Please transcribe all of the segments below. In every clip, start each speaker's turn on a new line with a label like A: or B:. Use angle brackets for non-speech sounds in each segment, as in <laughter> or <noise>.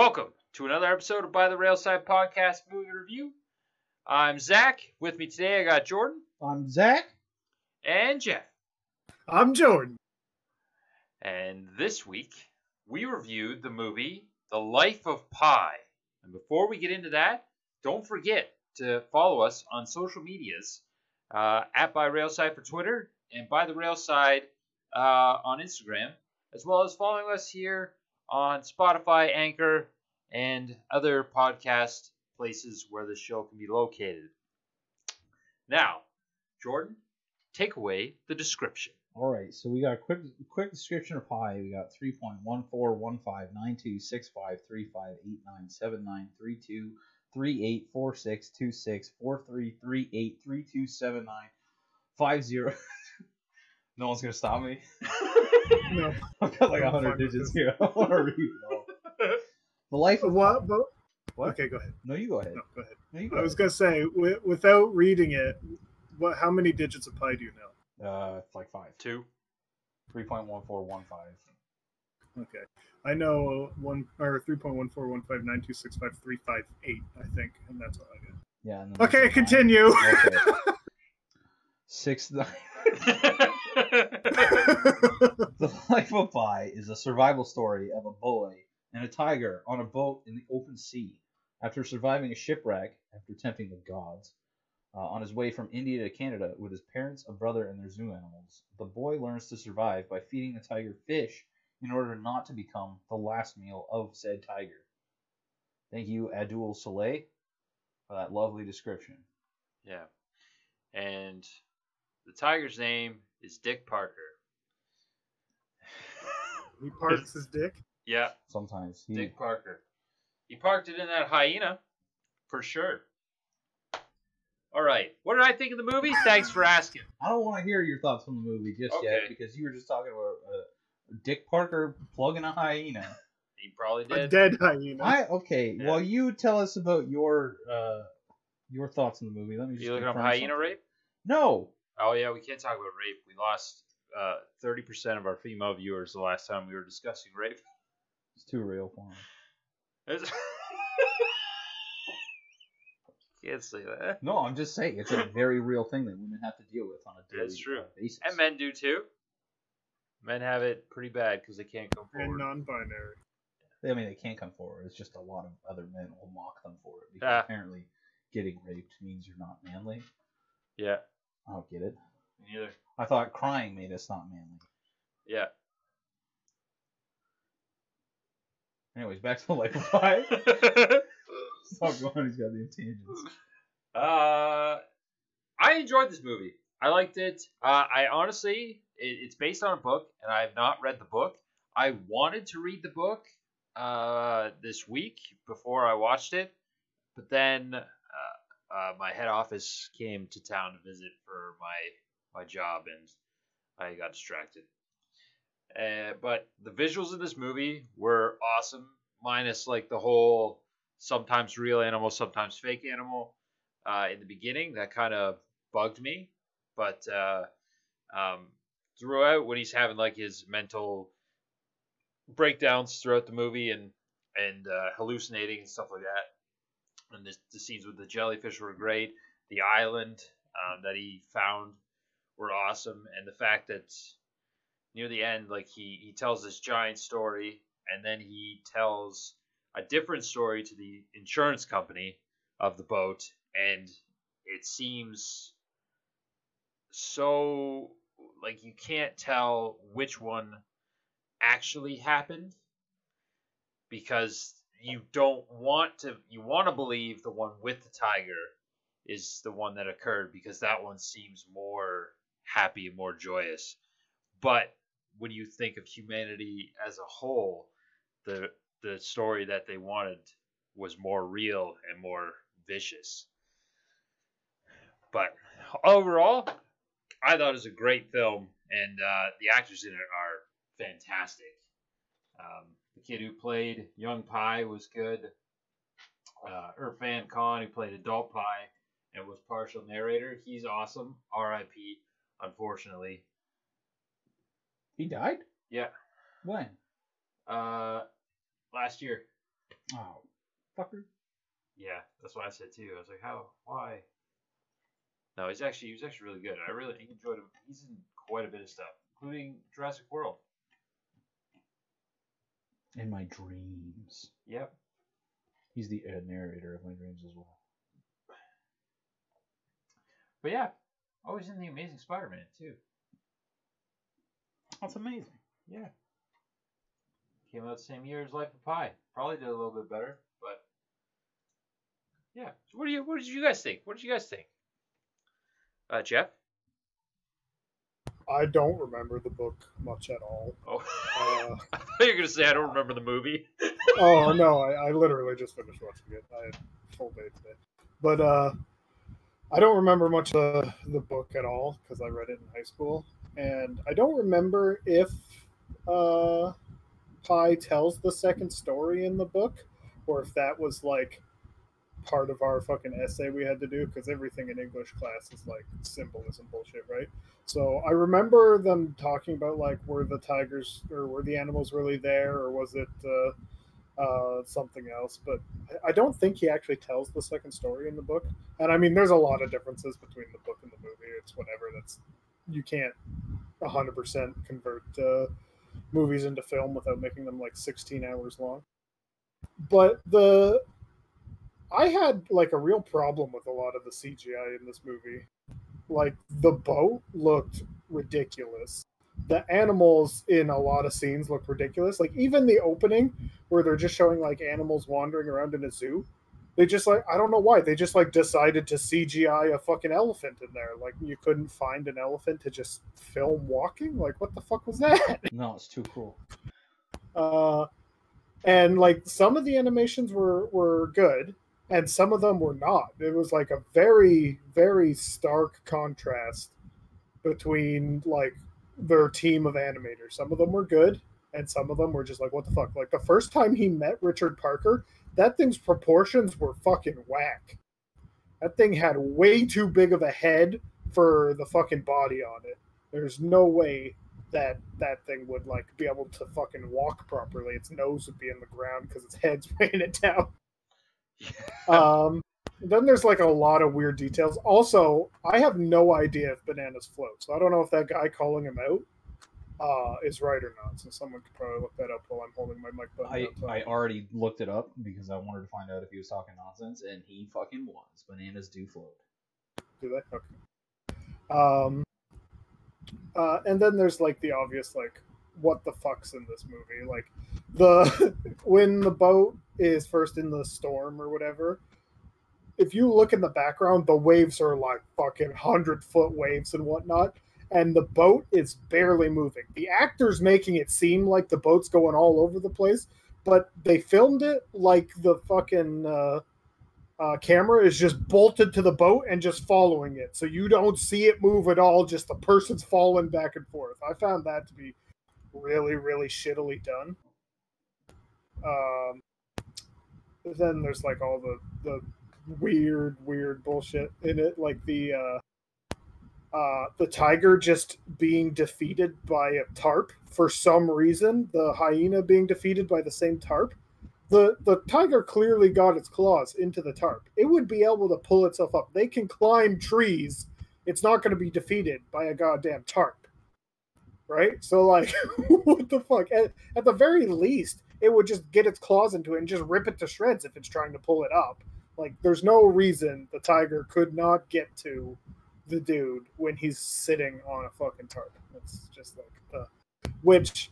A: Welcome to another episode of By the Railside Podcast Movie Review. I'm Zach. With me today, I got Jordan
B: I'm Zach.
A: and Jeff.
C: I'm Jordan.
A: And this week, we reviewed the movie The Life of Pi. And before we get into that, don't forget to follow us on social medias uh, at By Railside for Twitter and By the Railside uh, on Instagram, as well as following us here on Spotify, Anchor, and other podcast places where the show can be located. Now, Jordan, take away the description.
B: All right, so we got a quick quick description of pi. We got 3.1415926535897793223846264338327950. no one's gonna stop me.
C: No. <laughs>
B: I've got like
C: I'm
B: hundred digits here. <laughs> I want to read it all. The life of
C: What? But,
B: What?
C: Okay, go ahead.
B: No, you go ahead.
C: No, go ahead.
B: No, you go
C: I was gonna say, wi- without reading it, what? How many digits of pi do you know?
B: Uh, it's like five.
A: Two.
B: Three point one four one five.
C: Okay, I know one or three point one four one five nine two six five three five eight. I think, and that's all I got.
B: Yeah. And
C: Okay,
B: there's a nine.
C: continue.
B: Okay. <laughs> Six nine. <laughs> <laughs> The Life of Pi is a survival story of a boy and a tiger on a boat in the open sea. After surviving a shipwreck, after tempting the gods, uh, on his way from India to Canada with his parents, a brother, and their zoo animals, the boy learns to survive by feeding the tiger fish in order not to become the last meal of said tiger. Thank you, Adul Soleil, for that lovely description.
A: Yeah. And the tiger's name is Dick Parker.
C: he parks his dick.
A: Yeah,
B: Sometimes he,
A: Dick Parker. He parked it in that hyena, for sure. All right. What did I think of the movie? Thanks for asking.
B: I don't want to hear your thoughts on the movie just yet
A: Okay.
B: because you were just talking about uh, Dick Parker plugging a hyena.
A: He probably did
C: A
A: did.
C: dead hyena.
B: I okay.
A: Yeah.
B: Well, you tell us about your uh, your thoughts on the movie. Let me just
A: You looking up
B: confirm
A: hyena
B: something.
A: rape?
B: No.
A: Oh yeah, we can't talk about rape. We lost uh, thirty percent of our female viewers the last time we were discussing rape.
B: It's too real for him.
A: It's- <laughs> can't say that.
B: No, I'm just saying it's a very real thing that women have to deal with on a daily
A: That's true.
B: uh, basis.
A: And men do too. Men have it pretty bad because they can't come forward.
C: and non-binary.
B: I mean, they can't come forward. It's just a lot of other men will mock them for it because
A: Ah.
B: apparently getting raped means you're not manly.
A: Yeah,
B: I don't get it.
A: me neither.
B: I thought crying made us not manly.
A: Yeah.
B: Anyways, back to the life of Pi. <laughs> Stop going. He's got the tangents.
A: Uh, I enjoyed this movie. I liked it. Uh, I honestly, it, it's based on a book, and I have not read the book. I wanted to read the book uh, this week before I watched it, but then uh, my head office came to town to visit for my my job, and I got distracted. Uh, but the visuals of this movie were awesome, minus like the whole sometimes real animal, sometimes fake animal uh, in the beginning. That kind of bugged me. But uh, um, throughout, when he's having like his mental breakdowns throughout the movie and and uh, hallucinating and stuff like that, and the, the scenes with the jellyfish were great. The island um, that he found were awesome, and the fact that near the end, like he he tells this giant story, and then he tells a different story to the insurance company of the boat, and it seems so like you can't tell which one actually happened because you don't want to you want to believe the one with the tiger is the one that occurred because that one seems more happy and more joyous but when you think of humanity as a whole the the story that they wanted was more real and more vicious. But overall, I thought it was a great film, and uh, the actors in it are fantastic. Um, kid who played Young Pi was good. Uh, Irrfan Khan, who played Adult Pi and was partial narrator, he's awesome. R.I.P. Unfortunately,
B: He died?
A: yeah.
B: When?
A: Uh, last year.
B: Oh, fucker.
A: Yeah, that's what I said too. I was like, how? Why? No, he's actually he was actually really good. I really enjoyed him. He's in quite a bit of stuff, including Jurassic World.
B: In my dreams.
A: Yep.
B: He's the uh, narrator of my dreams as well.
A: But yeah, always in the Amazing Spider-Man too.
B: That's amazing.
A: Yeah. Came out the same year as Life of Pi. Probably did a little bit better, but yeah. So what do you? What did you guys think? What did you guys think? Uh, Jeff.
C: I don't remember the book much at all.
A: Oh,
C: Uh, <laughs>
A: I thought you were gonna say I don't remember the movie. <laughs>
C: oh <laughs> no, I, I literally just finished watching it. I had a full day today, but uh, I don't remember much of the book at all because I read it in high school, and I don't remember if uh, Pi tells the second story in the book, or if that was like part of our fucking essay we had to do because everything in English class is like symbolism bullshit, right? So I remember them talking about like were the tigers or were the animals really there or was it uh, uh, something else? But I- don't think he actually tells the second story in the book. And I mean, there's a lot of differences between the book and the movie. It's whatever. That's you can't 100% convert uh, movies into film without making them like 16 hours long. But the I had like a real problem with a lot of the CGI in this movie. Like the boat looked ridiculous. The animals in a lot of scenes look ridiculous. Like even the opening where they're just showing like animals wandering around in a zoo. They just like I don't know why they just like decided to CGI a fucking elephant in there. Like you couldn't find an elephant to just film walking. Like what the fuck was that? <laughs>
B: No, it's too cool.
C: uh, and like some of the animations were were good and some of them were not. It was like a very very stark contrast between like their team of animators. Some of them were good and some of them were just like what the fuck? Like the first time he met richard parker that thing's proportions were fucking whack. That thing had way too big of a head for the fucking body on it. There's no way that that thing would like be able to fucking walk properly. Its nose would be in the ground because its head's <laughs> weighing it down. <laughs> Um, then there's like a lot of weird details. Also, I have no idea if bananas float, so I don't know if that guy calling him out uh, is right or not. So someone could probably look that up while I'm holding my mic button.
B: I, I already looked it up because I wanted to find out if he was talking nonsense, and he fucking was. Bananas do float.
C: Do they? Okay. Um, uh, and then there's like the obvious like what the fuck's in this movie like the <laughs> when the boat is first in the storm or whatever if you look in the background the waves are like fucking hundred foot waves and whatnot and the boat is barely moving the actors making it seem like the boat's going all over the place but they filmed it like the fucking uh, uh, camera is just bolted to the boat and just following it. So you don't see it move at all, just the person's falling back and forth. I found that to be really, really shittily done. Um, then there's like all the, the weird, weird bullshit in it, like the uh, uh, the tiger just being defeated by a tarp for some reason, the hyena being defeated by the same tarp the the tiger clearly got its claws into the tarp. It would be able to pull itself up. They can climb trees. It's not going to be defeated by a goddamn tarp, right? So like, <laughs> what the fuck? At, at the very least, it would just get its claws into it and just rip it to shreds if it's trying to pull it up. Like, there's no reason the tiger could not get to the dude when he's sitting on a fucking tarp. It's just like, uh, which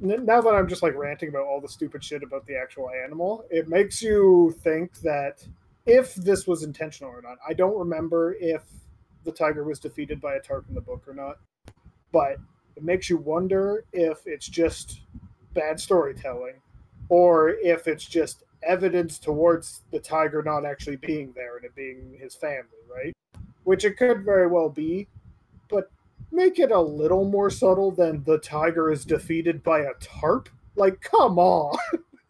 C: now that I'm just like ranting about all the stupid shit about the actual animal, it makes you think that if this was intentional or not. I don't remember if the tiger was defeated by a tarp in the book or not, but it makes you wonder if it's just bad storytelling or if it's just evidence towards the tiger not actually being there and it being his family, right? Which it could very well be, but make it a little more subtle than the tiger is defeated by a tarp. Like, come on.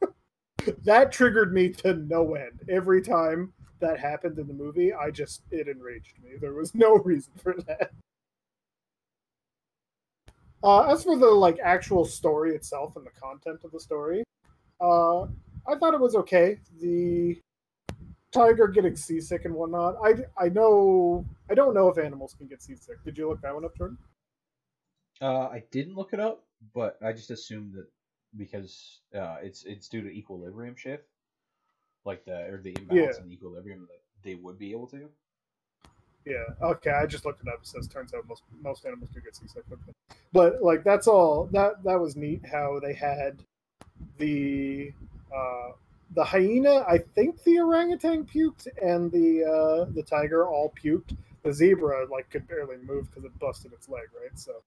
C: <laughs> that triggered me to no end. Every time that happened in the movie, I just, it enraged me. There was no <laughs> reason for that. Uh, as for the like actual story itself and the content of the story, uh, I thought it was okay. The tiger getting seasick and whatnot. I I know I don't know if animals can get seasick. Did you look that one up, Jordan?
B: Uh, I didn't look it up, but I just assumed that because uh, it's it's due to equilibrium shift, like the or the imbalance
C: Yeah.
B: in equilibrium, that they would be able to.
C: Yeah. Okay. I just looked it up. It says turns out most most animals do get seasick. Okay. But like that's all. That that was neat. How they had the uh, the hyena. I think the orangutan puked, and the uh, the tiger all puked. The zebra like could barely move because it busted its leg. Right. So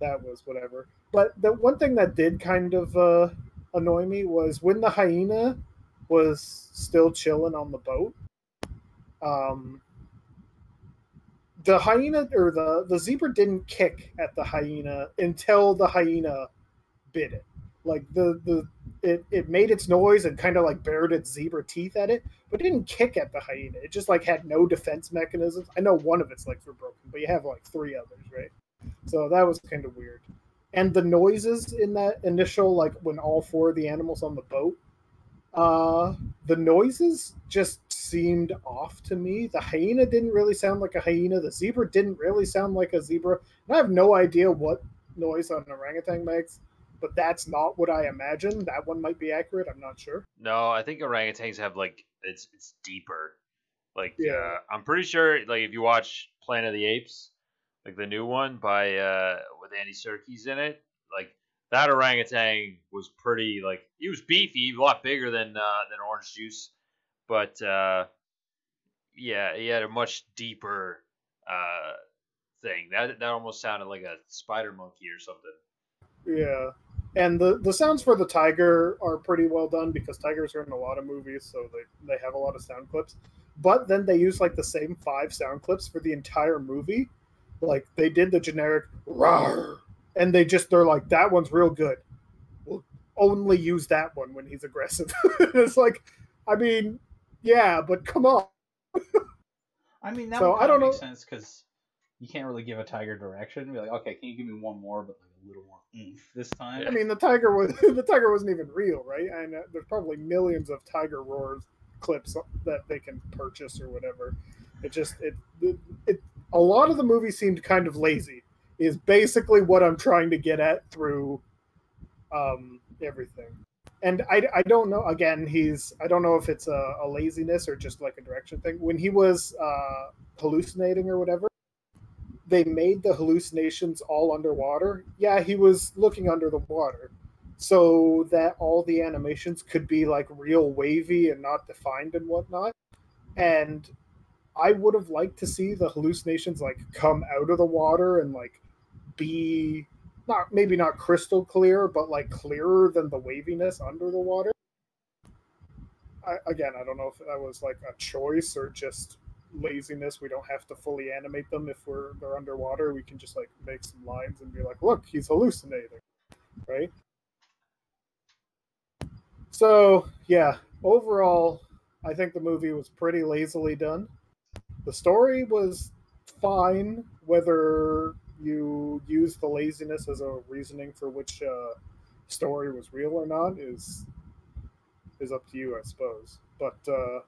C: that was whatever. But the one thing that did kind of uh, annoy me was when the hyena was still chilling on the boat. Um, the hyena or the the zebra didn't kick at the hyena until the hyena bit it. Like the the it, it made its noise and kind of like bared its zebra teeth at it, but it didn't kick at the hyena. It just like had no defense mechanisms. I know one of its legs were broken, but you have like three others, right? So that was kind of weird. And the noises in that initial like when all four of the animals on the boat uh the noises just seemed off to me. The hyena didn't really sound like a hyena. The zebra didn't really sound like a zebra. And I have no idea what noise an orangutan makes, but that's not what I imagine. That one might be accurate. I'm not sure.
A: No, I think orangutans have like it's it's deeper. Like
C: Yeah.
A: uh, I'm pretty sure like if you watch Planet of the Apes, like the new one by uh with Andy Serkis in it, like that orangutan was pretty like he was beefy, a lot bigger than uh than Orange Juice, but uh yeah, he had a much deeper uh thing. That that almost sounded like a spider monkey or something.
C: Yeah. And the, the sounds for the tiger are pretty well done because tigers are in a lot of movies, so they, they have a lot of sound clips. But then they use like the same five sound clips for the entire movie. Like they did the generic rawr, and they just they're like that one's real good. We'll only use that one when he's aggressive. <laughs> it's like, I mean, yeah, but come on.
B: I mean, that
C: So,
B: would
C: I don't
B: make
C: know-
B: sense because you can't really give a tiger direction. Be like, okay, can you give me one more, but like a little more oomph this time?
C: I mean, the tiger was <laughs> the tiger wasn't even real, right? And uh, there's probably millions of tiger roars clips that they can purchase or whatever. It just it, it it a lot of the movie seemed kind of lazy. Is basically what I'm trying to get at through um, everything. And I, I don't know. Again, he's I don't know if it's a, a laziness or just like a direction thing. When he was uh, hallucinating or whatever, they made the hallucinations all underwater. Yeah, he was looking under the water, so that all the animations could be like real wavy and not defined and whatnot. And I would have liked to see the hallucinations like come out of the water and like be not maybe not crystal clear, but like clearer than the waviness under the water. I, again, I don't know if that was like a choice or just laziness. We don't have to fully animate them if we're they're underwater. We can just like make some lines and be like, look, he's hallucinating, right? So yeah, overall, I think the movie was pretty lazily done. The story was fine, whether you use the laziness as a reasoning for which uh, story was real or not is is up to you, I suppose. But uh,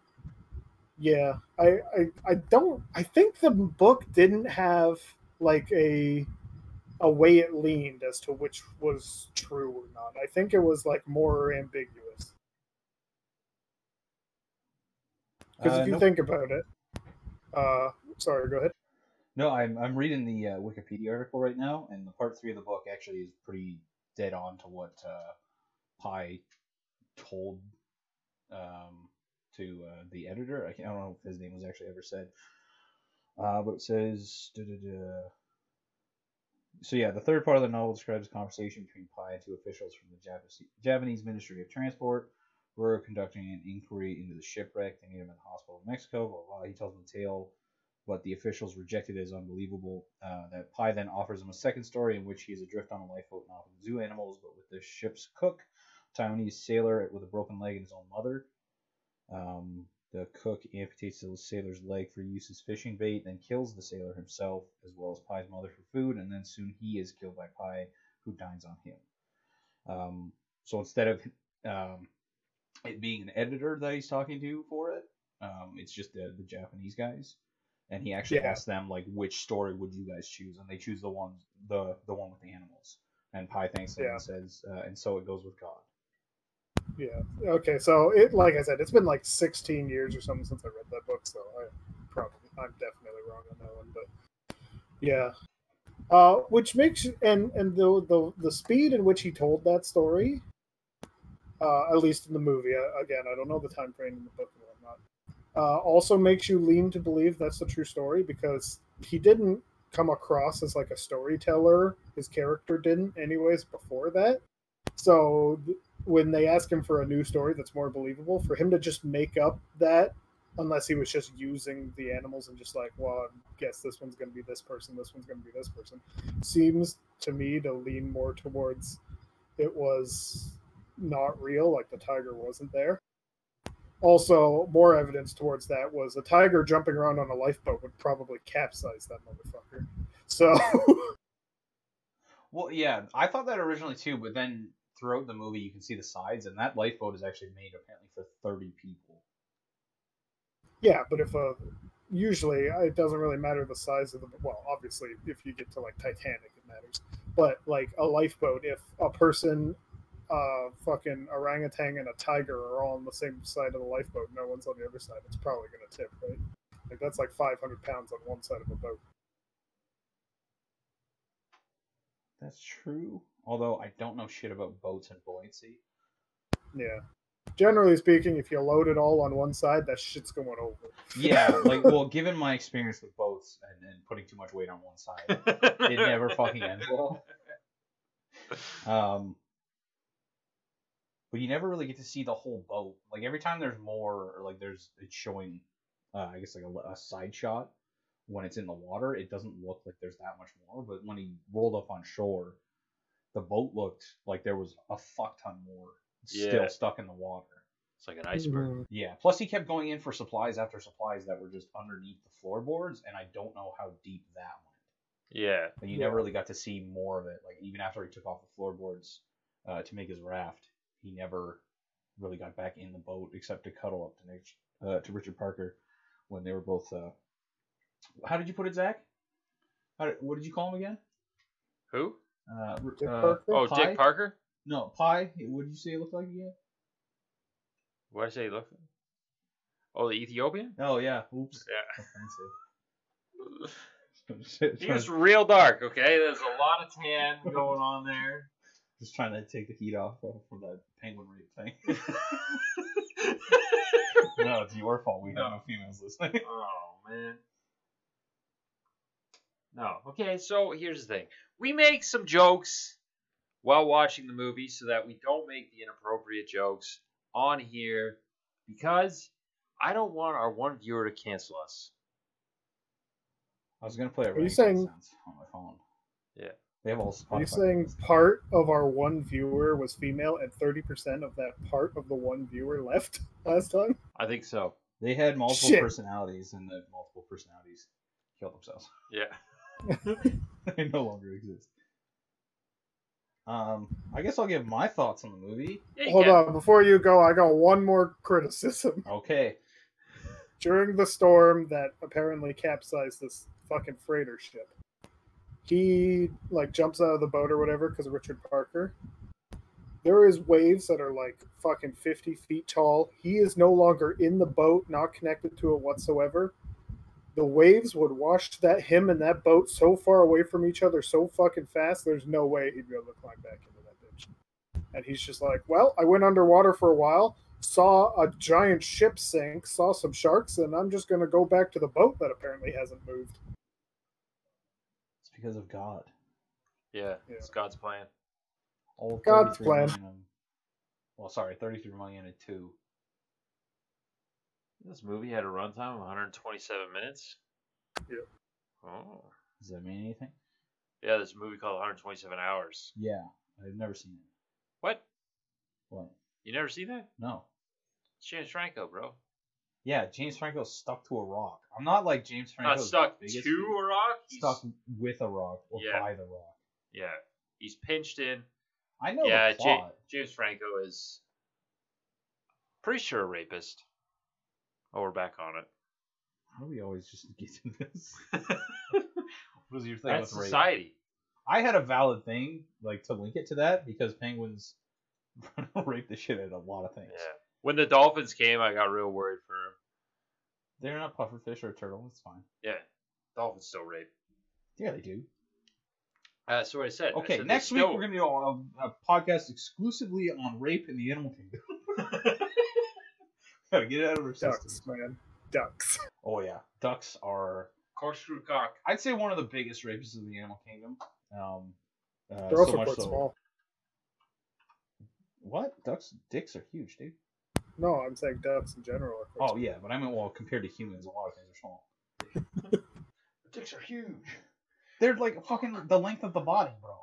C: yeah, I, I I don't. I think the book didn't have like a a way it leaned as to which was true or not. I think it was like more ambiguous. Because
B: Uh,
C: if you
B: nope.
C: think about it, uh, sorry, go ahead.
B: No, I'm I'm reading the uh, Wikipedia article right now, and the part three of the book actually is pretty dead on to what uh, Pi told um, to uh, the editor. I, I don't know if his name was actually ever said, uh, but it says. duh-duh-duh. So yeah, the third part of the novel describes a conversation between Pi and two officials from the Japanese, Japanese Ministry of Transport who are conducting an inquiry into the shipwreck. They meet him in the hospital in Mexico. Blah, blah. He tells them the tale but the officials rejected it as unbelievable. Uh, that Pi then offers him a second story in which he is adrift on a lifeboat not with zoo animals, but with the ship's cook, Taiwanese sailor with a broken leg and his own mother. Um, the cook amputates the sailor's leg for use as fishing bait, then kills the sailor himself as well as Pi's mother for food, and then soon he is killed by Pi, who dines on him. Um, so instead of um, it being an editor that he's talking to for it. Um, it's just the the Japanese guys, and he actually
C: Yeah.
B: asks them like, which story would you guys choose, and they choose the one the the one with the animals. And Pi thanks them
C: Yeah.
B: and says, uh, and so it goes with God.
C: Yeah. Okay. So it, like I said, it's been like 16 years or something since I read that book. So I probably, I'm definitely wrong on that one. But yeah. Uh, which makes and and the the the speed in which he told that story, uh, at least in the movie. Uh, again, I don't know the time frame in the book. Uh, also makes you lean to believe that's the true story because he didn't come across as like a storyteller. His character didn't, anyways, before that. So when they ask him for a new story that's more believable, for him to just make up that, unless he was just using the animals and just like, well, I guess this one's going to be this person, this one's going to be this person, seems to me to lean more towards it was not real, like the tiger wasn't there. Also, more evidence towards that was a tiger jumping around on a lifeboat would probably capsize that motherfucker. So, <laughs>
B: Well, yeah, I thought that originally too, but then throughout the movie you can see the sides, and that lifeboat is actually made apparently for thirty people.
C: Yeah, but if a usually uh, it doesn't really matter the size of the well, obviously if you get to like Titanic it matters. But like a lifeboat, if a person uh fucking orangutan and a tiger are all on the same side of the lifeboat, no one's on the other side, it's probably gonna tip, right? Like that's like five hundred pounds on one side of a boat.
B: That's true. Although I don't know shit about boats and buoyancy.
C: Yeah. Generally speaking, if you load it all on one side, that shit's going over.
B: Yeah, <laughs> like well, given my experience with boats and, and putting too much weight on one side, it never fucking ends well. <laughs> Um, but you never really get to see the whole boat. Like every time there's more, or like there's it's showing, uh, I guess like a, a side shot when it's in the water. It doesn't look like there's that much more. But when he rolled up on shore, the boat looked like there was a fuck ton more
A: Yeah.
B: still stuck in the water.
A: It's like an iceberg.
B: Yeah. Plus, he kept going in for supplies after supplies that were just underneath the floorboards, and I don't know how deep that went.
A: Yeah.
B: Like, you
C: Yeah.
B: never really got to see more of it. Like even after he took off the floorboards uh, to make his raft, he never really got back in the boat except to cuddle up to Nick, uh, to Richard Parker when they were both. Uh... How did you put it, Zach? How did, what did you call him again?
A: Who?
B: Uh,
C: Dick
B: uh,
A: Oh,
B: Pi?
A: Dick Parker.
B: No, Pi. What did you say it looked like again?
A: What did I say? Look. Oh, the Ethiopian.
B: Oh yeah. Oops.
A: Yeah. <laughs>
B: Offensive. <laughs> <laughs>
A: He was real dark. Okay, there's a lot of tan going on there.
B: Just trying to take the heat off from that penguin rape thing. <laughs> no, it's your fault. We have no females listening. <laughs>
A: Oh man. No. Okay, so here's the thing. We make some jokes while watching the movie so that we don't make the inappropriate jokes on here because I don't want our one viewer to cancel us.
B: I was gonna play a
C: Are you saying-
B: on my phone.
A: Yeah.
B: They have all.
C: Are you saying part of our one viewer was female and 30% of that part of the one viewer left <laughs> last time?
A: I think so.
B: they had multiple
C: Shit.
B: personalities, and the multiple personalities killed themselves. <laughs>
A: Yeah. <laughs>
B: they no longer exist. Um, I guess I'll give my thoughts on the movie.
A: Yeah,
C: Hold
A: can.
C: on, before you go, I got one more criticism.
B: Okay.
C: During the storm that apparently capsized this fucking freighter ship, he like jumps out of the boat or whatever because of Richard Parker. There is waves that are like fucking 50 feet tall. He is no longer in the boat, not connected to it whatsoever. The waves would wash that him and that boat so far away from each other so fucking fast. There's no way he'd be able to climb back into that bitch. And he's just like, well, I went underwater for a while, saw a giant ship sink, saw some sharks, and I'm just gonna go back to the boat that apparently hasn't moved.
B: It's because of God.
A: Yeah,
C: Yeah.
A: it's God's plan.
B: All
C: God's plan.
B: million well, sorry, 33 million and two.
A: This movie had a runtime of 127 minutes.
C: Yeah.
A: Oh.
B: Does that mean anything?
A: Yeah, there's a movie called 127 Hours.
B: Yeah, I've never seen it.
A: What?
B: What?
A: You never seen that?
B: No.
A: It's James Franco, bro.
B: Yeah, James Franco's stuck to a rock. I'm not like James
A: Franco.
B: Not
A: stuck to a rock. He's,
B: stuck with a rock or
A: Yeah.
B: by the rock.
A: Yeah, he's pinched in.
B: I know
A: yeah,
B: plot.
A: James Franco is Pretty sure a rapist. Oh, we're back on it.
B: How do we always just <laughs> get to this? <laughs> what was your thing
A: That's
B: with rape?
A: society.
B: I had a valid thing like to link it to that because penguins <laughs> rape the shit out of a lot of things.
A: Yeah. When the dolphins came, I got real worried for him.
B: They're not pufferfish or a turtle. It's fine.
A: Yeah. Dolphins still rape.
B: Yeah, they do.
A: Uh, so what I said. I
B: Okay,
A: said
B: next week
A: still-
B: we're gonna do a, a podcast exclusively on rape in the animal kingdom. <laughs> <laughs> Gotta get it out of our
C: Ducks,
B: system.
C: man. Ducks.
B: Oh yeah, ducks are.
A: corkscrew cock.
B: I'd say one of the biggest rapists of the animal kingdom. Um, uh,
C: They're
B: so
C: also
B: much
C: quite
B: so-
C: small.
B: What? Ducks' dicks are huge, dude.
C: No, I'm saying ducks in general. Are quite
B: Oh yeah, but I mean, well, compared to humans, a lot of things are small. <laughs> The dicks are huge. They're like fucking the length of the body, bro.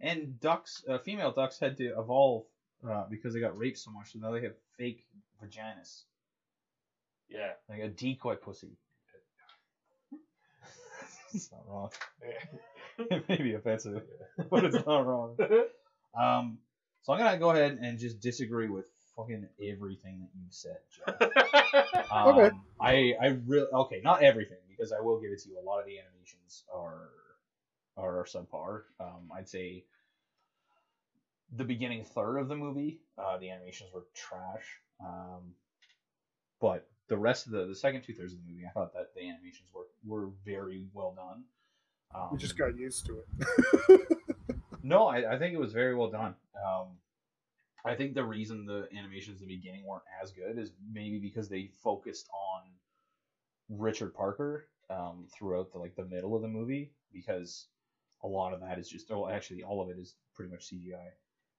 B: And ducks, uh, female ducks had to evolve uh, because they got raped so much, so now they have fake vaginas,
A: Yeah.
B: like a decoy pussy. <laughs> it's not wrong. it may be offensive, but it's not wrong. <laughs> Um, so I'm gonna go ahead and just disagree with fucking everything that you've said, Jeff. <laughs> Um,
C: Okay.
B: I I really okay, not everything because I will give it to you. A lot of the animations are are subpar. Um, I'd say the beginning third of the movie, uh, the animations were trash. Um, but the rest of the the second two thirds of the movie, I thought that the animations were were very well done. Um,
C: We just got used to it.
B: no, I, I think it was very well done. Um, I think the reason the animations in the beginning weren't as good is maybe because they focused on Richard Parker um, throughout the like the middle of the movie because a lot of that is just well actually all of it is pretty much CGI.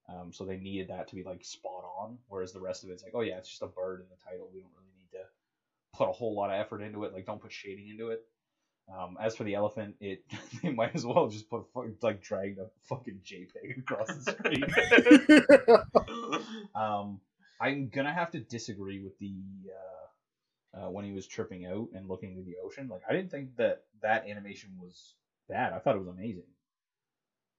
B: Um, so they needed that to be like spot on, whereas the rest of it's like, oh yeah, it's just a bird in the title. We don't really need to put a whole lot of effort into it. Like, don't put shading into it. Um, as for the elephant, it <laughs> they might as well just put like drag a fucking JPEG across the screen. <laughs> um, I'm gonna have to disagree with the uh, uh, when he was tripping out and looking into the ocean. Like, I didn't think that that animation was bad. I thought it was amazing.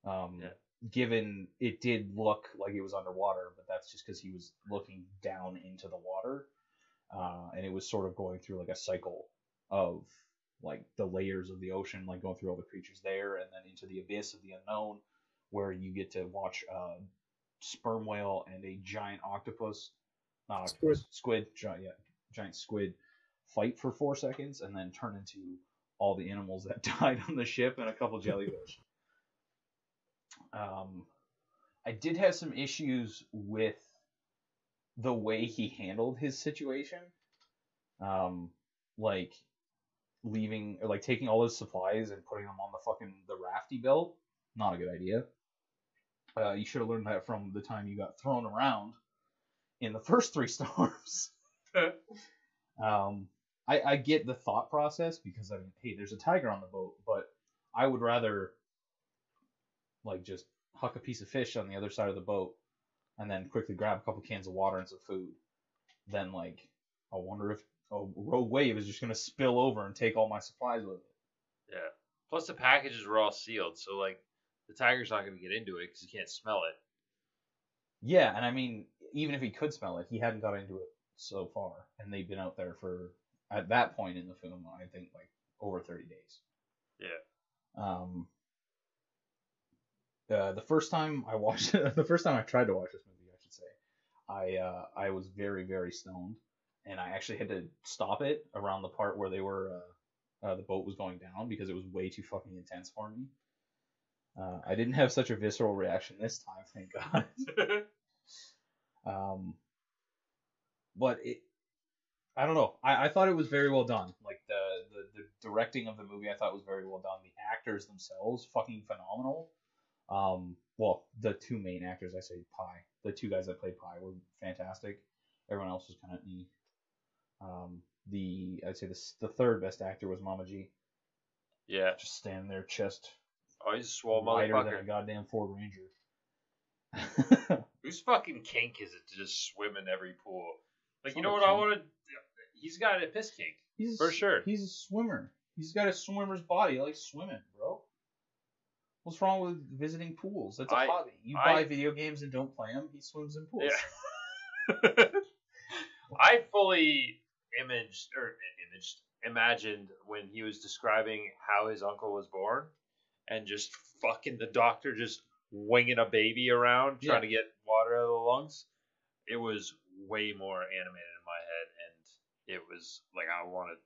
B: Um,
A: Yeah.
B: given it did look like it was underwater, but that's just because he was looking down into the water, uh, and it was sort of going through like a cycle of like the layers of the ocean, like going through all the creatures there, and then into the abyss of the unknown, where you get to watch a sperm whale and a giant octopus, not
C: Squid.
B: octopus, squid, giant, yeah, giant squid, fight for four seconds and then turn into all the animals that <laughs> died on the ship and a couple <laughs> jellyfish. Um, I did have some issues with the way he handled his situation. Um, like leaving or like taking all his supplies and putting them on the fucking the rafty belt. Not a good idea. Uh, you should have learned that from the time you got thrown around in the first three <laughs> storms. <laughs> um, I, I get the thought process because I mean, hey, there's a tiger on the boat, but I would rather like just huck a piece of fish on the other side of the boat and then quickly grab a couple cans of water and some food than like I wonder if a rogue wave is just gonna spill over and take all my supplies with it.
A: Yeah. Plus the packages were all sealed, so like the tiger's not gonna get into it because he can't smell it.
B: Yeah, and I mean, even if he could smell it, he hadn't got into it so far, and they've been out there for at that point in the film, I think like over thirty days.
A: Yeah.
B: Um, uh, the first time I watched it, <laughs> the first time I tried to watch this movie, I should say, I uh, I was very very stoned, and I actually had to stop it around the part where they were uh, uh, the boat was going down because it was way too fucking intense for me. Uh, I didn't have such a visceral reaction this time, thank God. <laughs> Um, but it, I don't know. I, I thought it was very well done. Like the, the the directing of the movie, I thought was very well done. The actors themselves, fucking phenomenal. Um, well, the two main actors, I say Pi, the two guys that played Pi were fantastic. Everyone else was kind of neat. Um, the I'd say the the third best actor was Mamaji,
A: yeah.
B: just standing there, chest
A: Oh, he's a swole
B: wider than a
A: motherfucker.
B: goddamn Ford Ranger. <laughs>
A: Whose fucking kink is it to just swim in every pool? Like, you know
B: not
A: what I
B: kink.
A: want to? He's got a piss kink.
B: He's
A: For sure.
B: He's a swimmer. He's got a swimmer's body. He likes swimming, bro. What's wrong with visiting pools? That's a
A: I-
B: hobby. You
A: I-
B: buy video games and don't play them. He swims in pools.
A: Yeah. <laughs> I fully imaged or imaged imagined when he was describing how his uncle was born, and just fucking the doctor just winging a baby around trying to get water out of the lungs. It was way more animated in my head, and it was like I wanted,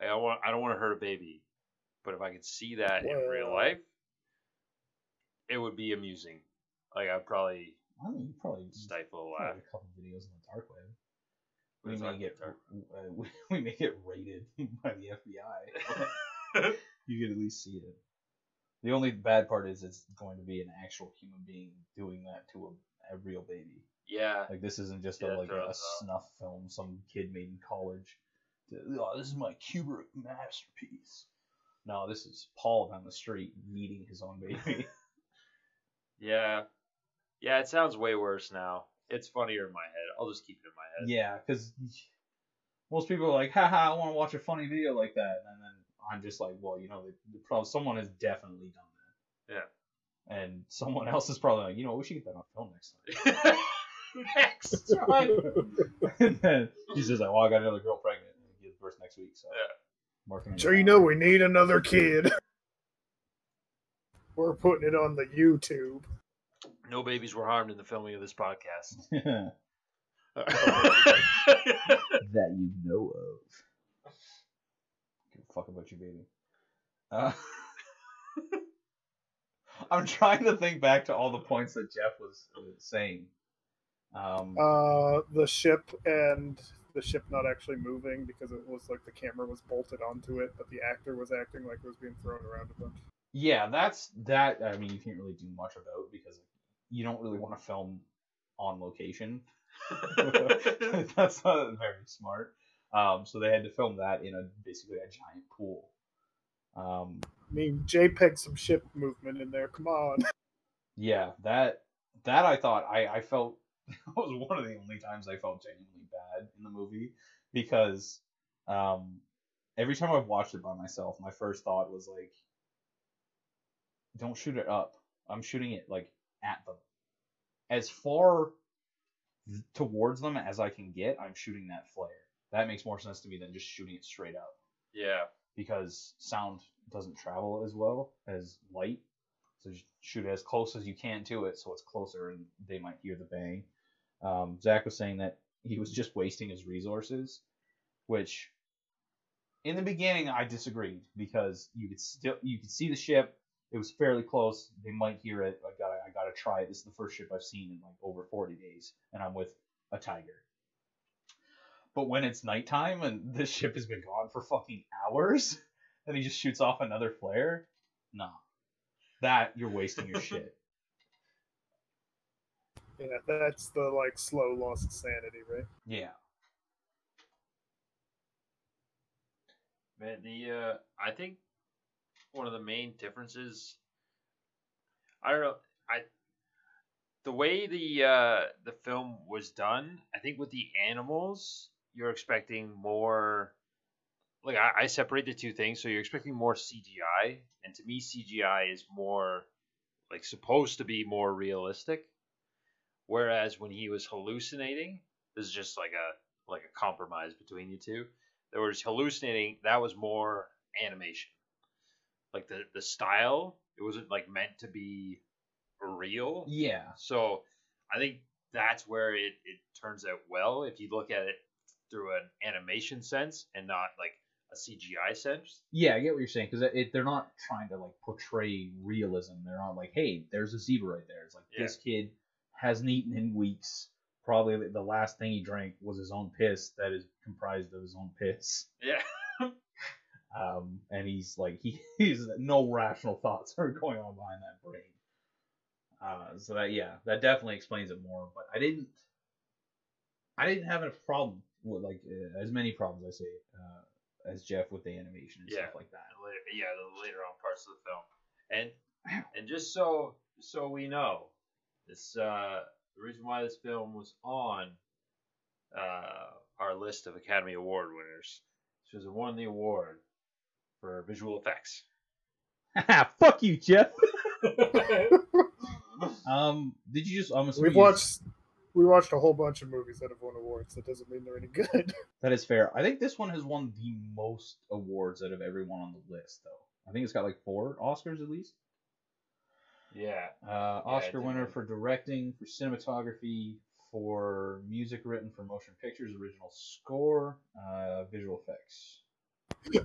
A: like, I want, I don't want to hurt a baby, but if I could see that in real life, it would be amusing. Like I'd probably
B: I mean, you probably
A: stifle a laugh.
B: a couple videos on the dark web. We may get uh, we, <laughs> we may get raided <laughs> by the FBI. <laughs> you could at least see it. The only bad part is it's going to be an actual human being doing that to a, a real baby.
A: yeah,
B: Like this isn't just
A: Yeah,
B: a like
A: throws
B: a snuff film some kid made in college. Oh, this is my Kubrick masterpiece. No, this is Paul down the street meeting his own baby.
A: yeah, yeah. It sounds way worse now. It's funnier in my head. I'll just keep it in my head.
B: yeah, because most people are like, haha, I want to watch a funny video like that. And then I'm just like, well, you know, the, the problem, someone has definitely done that.
A: Yeah.
B: And someone else is probably like, you know, we should get that on film next time. <laughs>
A: Next time. <laughs>
B: and then he says, like, well, I got another girl pregnant and he gives birth next week. So,
A: Yeah.
B: marking
C: Sure, you know we need another kid. <laughs> We're putting it on the YouTube.
A: No babies were harmed in the filming of this podcast. <laughs> <laughs>
B: that you know of. Give a fuck about your baby. Uh, <laughs> I'm trying to think back to all the points that Jeff was uh, saying. Um,
C: Uh, the ship and the ship not actually moving because it was like the camera was bolted onto it, but the actor was acting like it was being thrown around a bunch.
B: yeah, that's that. I mean, you can't really do much about because you don't really want to film on location. <laughs> <laughs> that's not very smart. Um, so they had to film that in a basically a giant pool. Um,
C: I mean, JPEG some ship movement in there. Come on. <laughs>
B: Yeah, that that I thought I I felt that was one of the only times I felt genuinely bad in the movie because um every time I've watched it by myself, my first thought was like, don't shoot it up. I'm shooting it like at them, as far towards them as I can get. I'm shooting that flare. That makes more sense to me than just shooting it straight up
A: yeah.
B: because sound doesn't travel as well as light. So just shoot as close as you can to it so it's closer and they might hear the bang. Um, Zach was saying that he was just wasting his resources, which in the beginning I disagreed because you could still you could see the ship. It was fairly close. They might hear it. I gotta I gotta try it. This is the first ship I've seen in like over 40 days, and I'm with a tiger. But when it's nighttime and <laughs> this ship has been gone for fucking hours, and he just shoots off another flare, nah. That you're wasting your <laughs> shit.
C: Yeah, that's the like slow loss of sanity, right?
B: Yeah.
A: Man, the uh, I think one of the main differences. I don't know. I the way the uh, the film was done. I think with the animals, you're expecting more. Like I, I separate the two things, so you're expecting more CGI, and to me, CGI is more like supposed to be more realistic. Whereas when he was hallucinating, this is just like a like a compromise between you two that was hallucinating that was more animation like the the style it wasn't like meant to be real
B: Yeah.
A: so i think that's where it, it turns out well if you look at it through an animation sense and not like a cgi sense
B: Yeah, I get what you're saying because it, they're not trying to like portray realism. They're not like, hey, there's a zebra right there. It's like
A: Yeah.
B: this kid hasn't eaten in weeks. Probably the last thing he drank was his own piss that is comprised of his own piss.
A: yeah <laughs>
B: Um, and he's like, he <laughs> he's no rational thoughts are going on behind that brain. Uh, so that yeah, that definitely explains it more. But I didn't, I didn't have a problem with like uh, as many problems I say uh, as Jeff with the animation and
A: Yeah.
B: stuff like that.
A: later, yeah the later on parts of the film and and just so so we know this uh the reason why this film was on uh our list of academy award winners is because it won the award for visual effects <laughs>
B: Fuck you, Jeff. <laughs> <laughs> <laughs> um, did you just? I'm assuming
C: We've watched we watched a whole bunch of movies that have won awards. That doesn't mean they're any good. <laughs>
B: That is fair. I think this one has won the most awards out of everyone on the list, though. I think it's got like four Oscars at least.
A: Yeah.
B: Uh, Oscar
A: it
B: winner
A: did.
B: for directing, for cinematography, for music written for motion pictures, original score, uh, visual effects.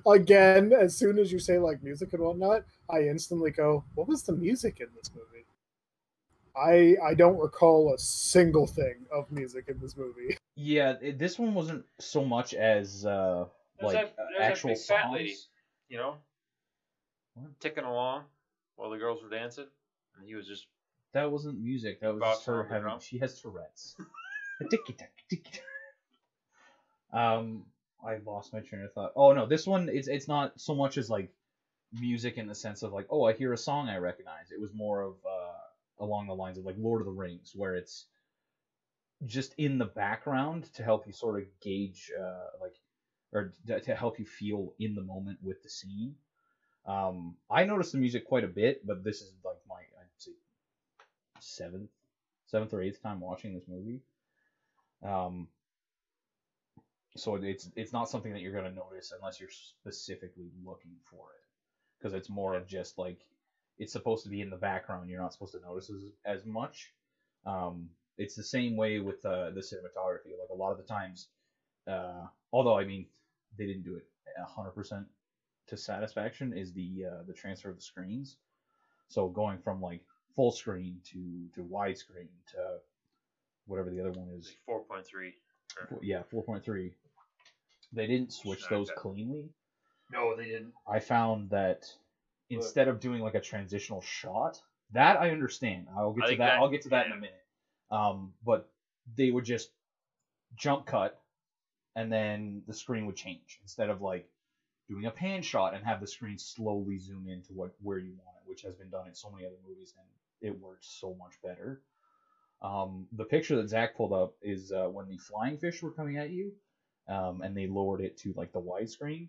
C: Again, as soon as you say like music and whatnot, I instantly go, "What was the music in this movie?" I I don't recall a single thing of music in this movie. <laughs>
B: Yeah, it, this one wasn't so much as uh,
A: There's
B: like
A: that-
B: uh, actual
A: big fat
B: songs.
A: lady. You know,
B: What?
A: ticking along while the girls were dancing, and he was just
B: That wasn't music. That was
A: Bob
B: just her having.
A: drum?
B: She has Tourette's. <laughs> Ticky-tack, ticky-tack. um, I lost my train of thought. Oh no, this one it's it's not so much as like music in the sense of like oh I hear a song I recognize. It was more of uh along the lines of like Lord of the Rings, where it's just in the background to help you sort of gauge uh like or to to help you feel in the moment with the scene. Um, I noticed the music quite a bit, but this is like my I'd say seventh, seventh or eighth time watching this movie. Um, so it's it's not something that you're gonna notice unless you're specifically looking for it, because it's more of just like it's supposed to be in the background. You're not supposed to notice as, as much. Um, it's the same way with uh, the cinematography. Like a lot of the times, uh, although I mean they didn't do it hundred percent to satisfaction, is the uh, the transfer of the screens. So going from like full screen to to widescreen to whatever the other one is.
A: four point three.
B: Yeah, four point three. They didn't switch those cleanly.
A: No, they didn't.
B: I found that instead of doing like a transitional shot, that I understand. I'll get
A: I
B: to that.
A: that-
B: I'll get to that in a minute. Um, but they would just jump cut, and then the screen would change instead of like doing a pan shot and have the screen slowly zoom into what where you want it, which has been done in so many other movies, and it works so much better. Um, the picture that Zach pulled up is uh, when the flying fish were coming at you, um, and they lowered it to like the widescreen.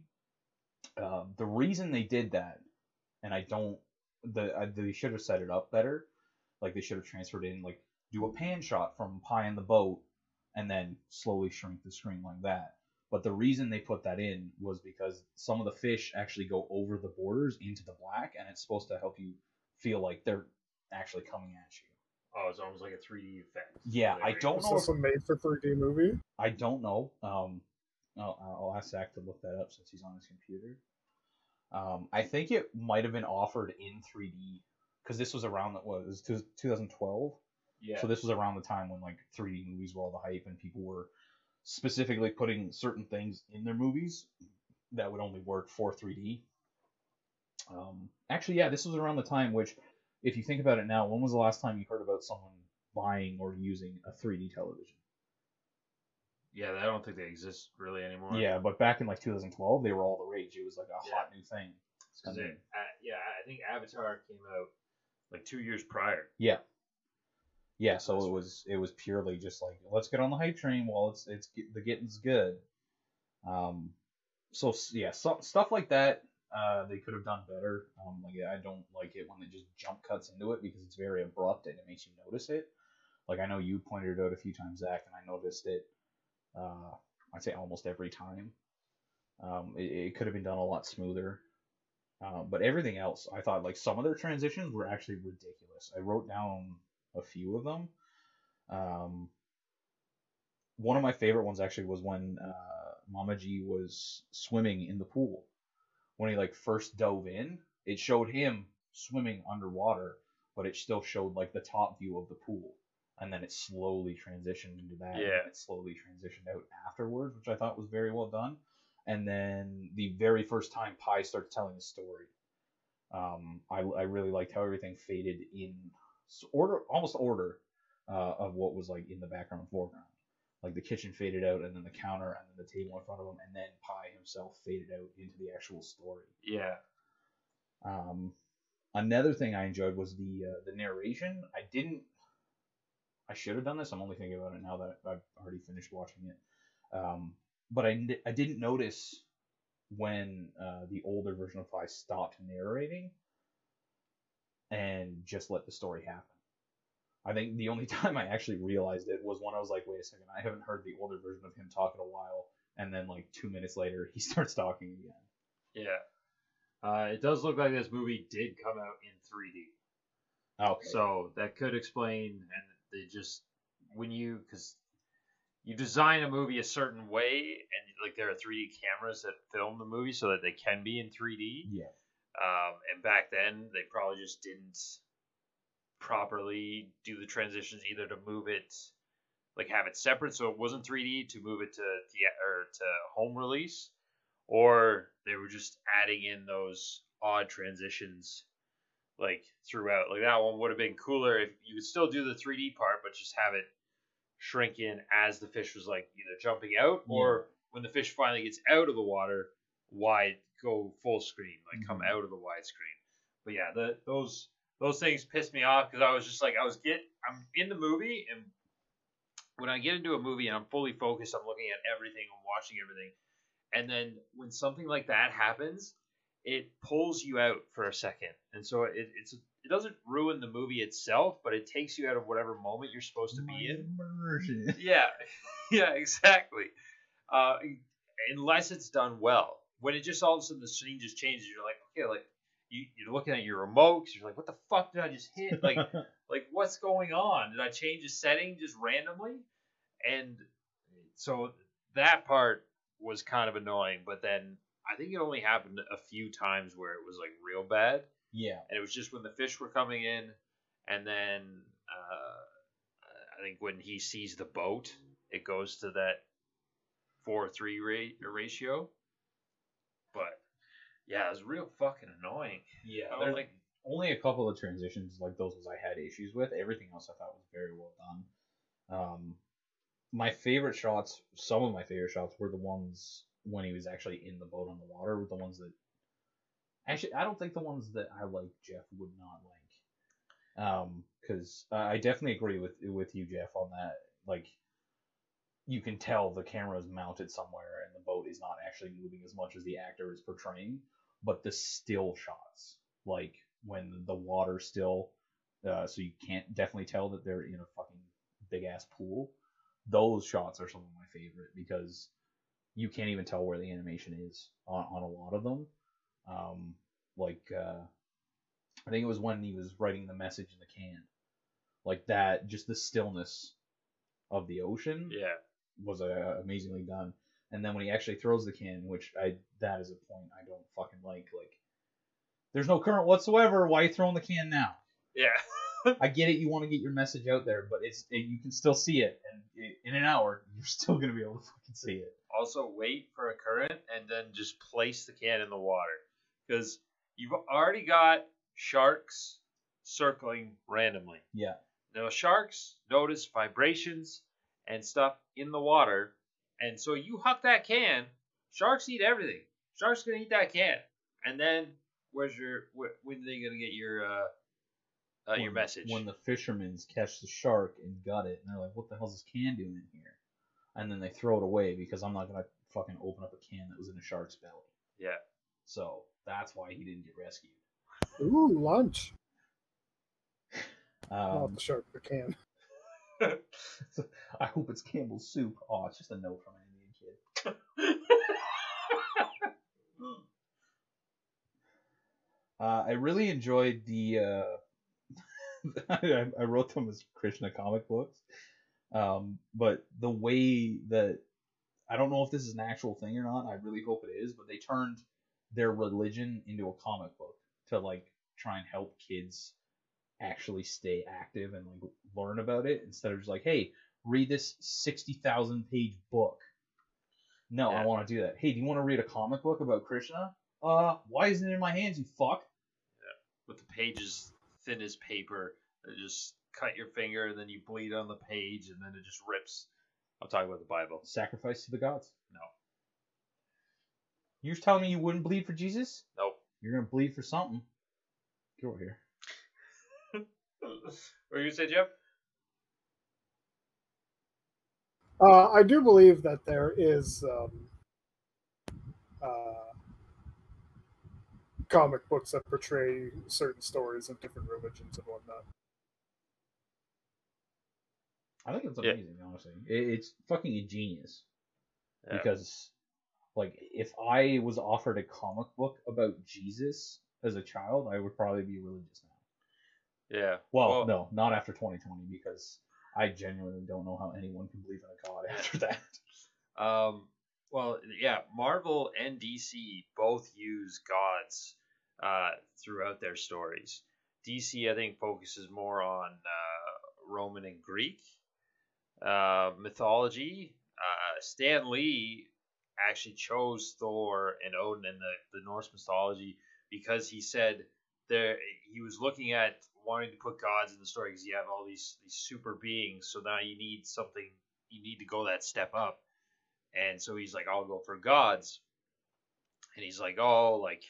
B: Um, the reason they did that, and I don't, the uh, they should have set it up better. Like they should have transferred in like do a pan shot from Pi in the boat, and then slowly shrink the screen like that. But the reason they put that in was because some of the fish actually go over the borders into the black, and it's supposed to help you feel like they're actually coming at you.
A: Oh, it's almost like a three D effect.
B: Yeah, I don't
C: Is
B: know
C: this
B: if
C: a made for 3D movie?
B: I don't know. Um, I'll, I'll ask Zach to look that up since he's on his computer. Um, I think it might have been offered in 3D because this was around that was 2012.
A: Yeah.
B: So this was around the time when like 3D movies were all the hype and people were specifically putting certain things in their movies that would only work for 3D. Um, actually, yeah, this was around the time which, if you think about it now, when was the last time you heard about someone buying or using a 3D television?
A: Yeah, I don't think they exist really anymore.
B: Yeah, but back in like 2012, they were all the rage. It was like a
A: Yeah.
B: hot new thing.
A: It, uh, yeah, I think Avatar came out like two years prior.
B: Yeah. Yeah, so
A: That's
B: it was it was purely just like let's get on the hype train while it's it's the getting's good. Um, so yeah, so, stuff like that uh, they could have done better. Um, like I don't like it when they just jump cuts into it because it's very abrupt and it makes you notice it. Like I know you pointed it out a few times, Zach, and I noticed it. Uh, I'd say almost every time. Um, it, it could have been done a lot smoother. Uh, but everything else, I thought like some of their transitions were actually ridiculous. I wrote down a few of them. Um, one of my favorite ones actually was when uh, Mamaji was swimming in the pool. When he like first dove in, it showed him swimming underwater, but it still showed like the top view of the pool, and then it slowly transitioned into that. and
A: Yeah.
B: it slowly transitioned out afterwards, which I thought was very well done. And then the very first time Pi starts telling the story, um, I, I really liked how everything faded in order, almost order, uh, of what was like in the background and foreground. Like the kitchen faded out, and then the counter, and then the table in front of him, and then Pi himself faded out into the actual story.
A: Yeah.
B: Um, another thing I enjoyed was the uh, the narration. I didn't. I should have done this. I'm only thinking about it now that I've already finished watching it. Um, but I didn't notice when uh, the older version of Pi stopped narrating and just let the story happen. I think the only <laughs> time I actually realized it was when I was like, wait a second, I haven't heard the older version of him talk in a while. And then like two minutes later, <laughs> he starts talking again.
A: Yeah. Uh, it does look like this movie did come out in 3D.
B: Okay.
A: So that could explain, and they just when you because you design a movie a certain way, and like there are 3D cameras that film the movie so that they can be in 3D.
B: yeah.
A: Um, and back then they probably just didn't properly do the transitions either to move it like have it separate so it wasn't 3D to move it to the or to home release, or they were just adding in those odd transitions like throughout. Like that one would have been cooler if you could still do the 3D part, but just have it shrink in as the fish was like either jumping out or when the fish finally gets out of the water, wide go full screen, like come
B: Mhm.
A: out of the widescreen. But yeah, the those those things pissed me off because I was just like I was get I'm in the movie and when I get into a movie and I'm fully focused, I'm looking at everything, I'm watching everything, and then when something like that happens, it pulls you out for a second, and so it, it's it doesn't ruin the movie itself, but it takes you out of whatever moment you're supposed to be in.
B: Immersion. <laughs>
A: Yeah, <laughs> yeah, exactly. Uh, unless it's done well. When it just all of a sudden the scene just changes, you're like, okay, like you, you're looking at your remote, 'cause you're like, what the fuck did I just hit? Like, <laughs> like what's going on? Did I change a setting just randomly? And so that part was kind of annoying. But then I think it only happened a few times where it was like real bad
B: yeah.
A: and it was just when the fish were coming in, and then uh, I think when he sees the boat, it goes to that four three rate ratio. But yeah, it was real fucking annoying.
B: Yeah.
A: I
B: There's
A: was like,
B: only a couple of transitions like those was I had issues with. Everything else I thought was very well done. Um, my favorite shots, some of my favorite shots, were the ones when he was actually in the boat on the water. Were the ones that actually I don't think the ones that I like Jeff would not like. Um, because uh, I definitely agree with with you, Jeff, on that. Like, you can tell the camera is mounted somewhere and the boat is not actually moving as much as the actor is portraying. But the still shots, like when the water's still, uh, so you can't definitely tell that they're in a fucking big ass pool. Those shots are some of my favorite because you can't even tell where the animation is on, on a lot of them. Um, like uh, I think it was when he was writing the message in the can, like that. Just the stillness of the ocean
A: yeah,
B: was uh, amazingly done. And then when he actually throws the can, which I that is a point I don't fucking like. Like, there's no current whatsoever. Why are you throwing the can now?
A: yeah, <laughs>
B: I get it. You want to get your message out there, but it's it, you can still see it, and in an hour you're still gonna be able to fucking see it.
A: also wait for a current and then just place the can in the water because you've already got sharks circling randomly.
B: Yeah.
A: Now sharks notice vibrations and stuff in the water, and so you huck that can. Sharks eat everything. Sharks gonna eat that can, and then where's your wh- when are they gonna get your uh, uh your
B: When-
A: message?
B: When the fishermen's catch the shark and gut it, and they're like, "What the hell's this can doing in here?" And then they throw it away because I'm not gonna fucking open up a can that was in a shark's belly.
A: yeah,
B: So that's why he didn't get rescued.
C: Ooh, lunch. <laughs>
B: Um,
C: Not the shark, the can. <laughs> <laughs>
B: I hope it's Campbell's soup. Oh, it's just a note from an Indian kid. Uh, I really enjoyed the. Uh, <laughs> I, I wrote them as Krishna comic books, um, but the way that I don't know if this is an actual thing or not. I really hope it is, but they turned their religion into a comic book to like try and help kids actually stay active and like learn about it instead of just like, hey, read this sixty thousand page book. No, I
A: Yeah.
B: want to do that. Hey, do you want to read a comic book about Krishna? Uh, why isn't it in my hands, you fuck?
A: Yeah, but the pages thin as paper. That just cut your finger and then you bleed on the page and then it just rips. I'm talking about the Bible.
B: Sacrifice to the gods.
A: No.
B: You're telling me you wouldn't bleed for Jesus?
A: Nope.
B: You're gonna bleed for something. Get over here. <laughs>
A: what were you gonna say, Jeff?
C: Uh, I do believe that there is um, uh, comic books that portray certain stories of different religions and whatnot.
B: I think it's
A: Yeah.
B: amazing, honestly. It, it's fucking ingenious
A: Yeah.
B: because, like, if I was offered a comic book about Jesus as a child, I would probably be religious now.
A: Yeah.
B: Well, no, not after 2020 because I genuinely don't know how anyone can believe in a god <laughs> after that.
A: Um, well, yeah, Marvel and DC both use gods uh, throughout their stories. DC, I think, focuses more on uh, Roman and Greek uh, mythology. Uh, Stan Lee actually chose Thor and Odin in the, the Norse mythology because he said there he was looking at wanting to put gods in the story because you have all these these super beings, so now you need something you need to go that step up. And so he's like, I'll go for gods. And he's like, oh, like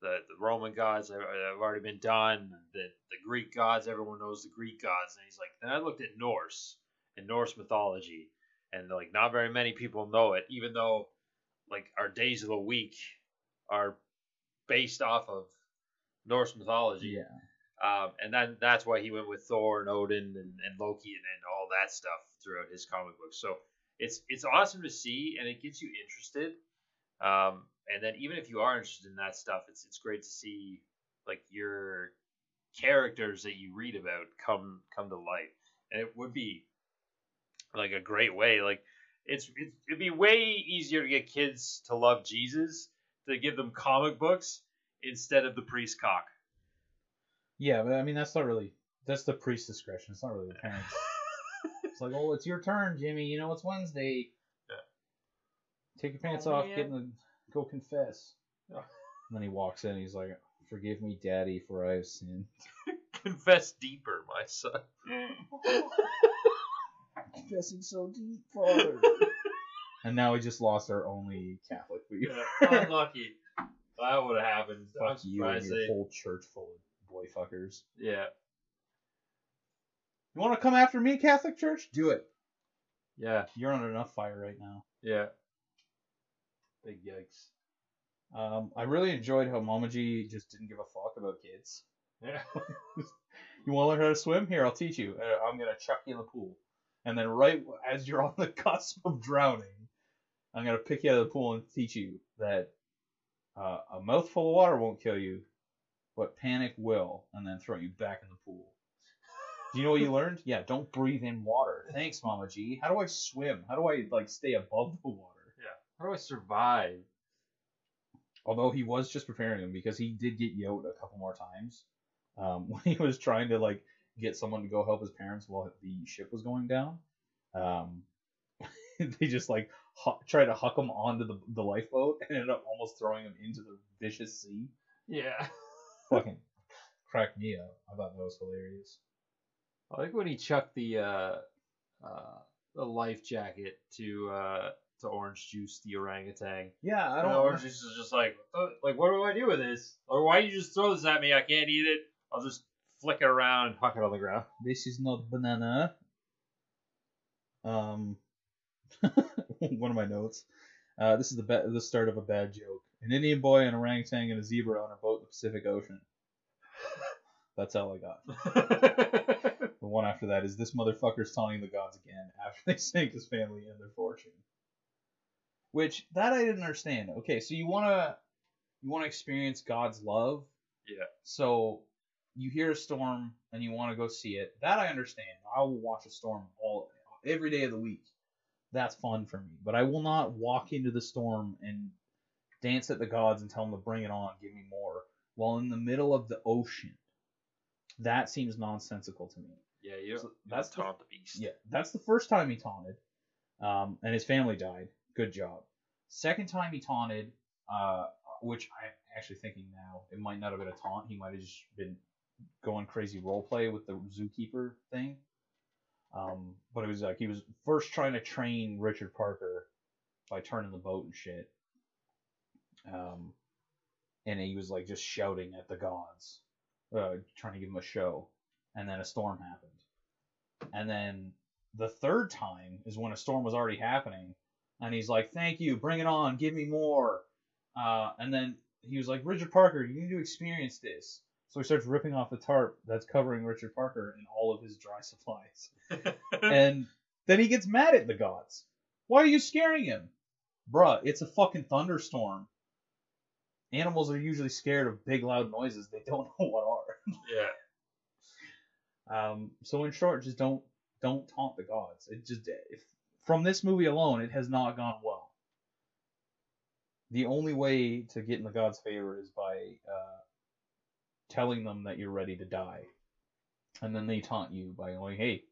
A: the, the Roman gods have, have already been done. The, the Greek gods, everyone knows the Greek gods. And he's like, then I looked at Norse and Norse mythology. And like, not very many people know it, even though like our days of the week are based off of Norse mythology.
B: Yeah.
A: Um, and then that's why he went with Thor and Odin and, and Loki and, and all that stuff throughout his comic book. So it's it's awesome to see and it gets you interested. Um, and then even if you are interested in that stuff, it's it's great to see like your characters that you read about come come to life. And it would be like a great way. Like it's, it's it'd be way easier to get kids to love Jesus to give them comic books instead of the priest cock.
B: Yeah, but I mean that's not really that's the priest's discretion. It's not really the parents. <laughs> it's like, oh, it's your turn, Jimmy. You know it's Wednesday.
A: Yeah.
B: Take your pants
A: Oh,
B: off.
A: man.
B: Get uh, in the go confess. And then he walks in. He's like, "Forgive me, Daddy, for I have sinned." <laughs>
A: Confess deeper, my son. <laughs>
B: Confessing so deep, Father. <laughs> and now we just lost our only Catholic viewer.
A: unlucky. That would have happened. I'm
B: Fuck you and
A: surprised
B: your
A: they.
B: whole church full of boy fuckers.
A: Yeah,
B: You want to come after me, Catholic Church? Do it.
A: yeah,
B: You're under enough fire right now.
A: yeah. Big yikes.
B: Um, I really enjoyed how Mamaji just didn't give a fuck about kids.
A: Yeah. <laughs>
B: You want to learn how to swim? Here, I'll teach you. Uh, I'm gonna chuck you in the pool, and then right as you're on the <laughs> cusp of drowning, I'm gonna pick you out of the pool and teach you that uh, a mouthful of water won't kill you, but panic will, and then throw you back in the pool. Do you know what you <laughs> learned? Yeah, don't breathe in water. Thanks, Mamaji. How do I swim? How do I like stay above the water?
A: How do I survive?
B: Although he was just preparing him because he did get yoked a couple more times um, <laughs> when he was trying to like get someone to go help his parents while the ship was going down. Um, <laughs> they just like hu- tried to huck him onto the, the lifeboat and ended up almost throwing him into the vicious sea.
A: Yeah. <laughs>
B: Fucking cracked me up. I thought that was hilarious.
A: I like when he chucked the uh, uh, the life jacket to uh, to Orange Juice, the orangutan.
B: Yeah, I don't. Know.
A: orange Juice is just like, "Uh, like, what do I do with this? Or why do you just throw this at me? I can't eat it. I'll just flick it around and huck it on the ground.
B: This is not banana. Um, <laughs> one of my notes. Uh, this is the ba- the start of a bad joke. An Indian boy, and an orangutan, and a zebra on a boat in the Pacific Ocean. <laughs> That's all I got. <laughs> The one after that is this motherfucker's taunting the gods again after they sank his family and their fortune. Which that I didn't understand. Okay, so you wanna you wanna experience God's love.
A: Yeah.
B: So you hear a storm and you want to go see it. That I understand. I will watch a storm all every day of the week. That's fun for me. But I will not walk into the storm and dance at the gods and tell them to bring it on, give me more, while in the middle of the ocean. That seems nonsensical to me.
A: yeah, you
B: So that's
A: taunt the beast.
B: Yeah, that's the first time he taunted, um, and his family died. Good job. Second time he taunted, uh, which I'm actually thinking now it might not have been a taunt. He might have just been going crazy roleplay with the zookeeper thing. Um, but it was like he was first trying to train Richard Parker by turning the boat and shit. Um, and he was like just shouting at the gods, uh, trying to give him a show. And then a storm happened. And then the third time is when a storm was already happening, and he's like, "Thank you, bring it on, give me more." Uh, and then he was like, "Richard Parker, you need to experience this." So he starts ripping off the tarp that's covering Richard Parker and all of his dry <laughs> supplies. and then he gets mad at the gods. Why are you scaring him? Bruh, it's a fucking thunderstorm. Animals are usually scared of big loud noises they don't <laughs> know what are.
A: yeah.
B: Um, so in short, just don't don't taunt the gods. It just if from this movie alone, it has not gone well. The only way to get in the gods' favor is by uh, telling them that you're ready to die, and then they taunt you by going, "Hey,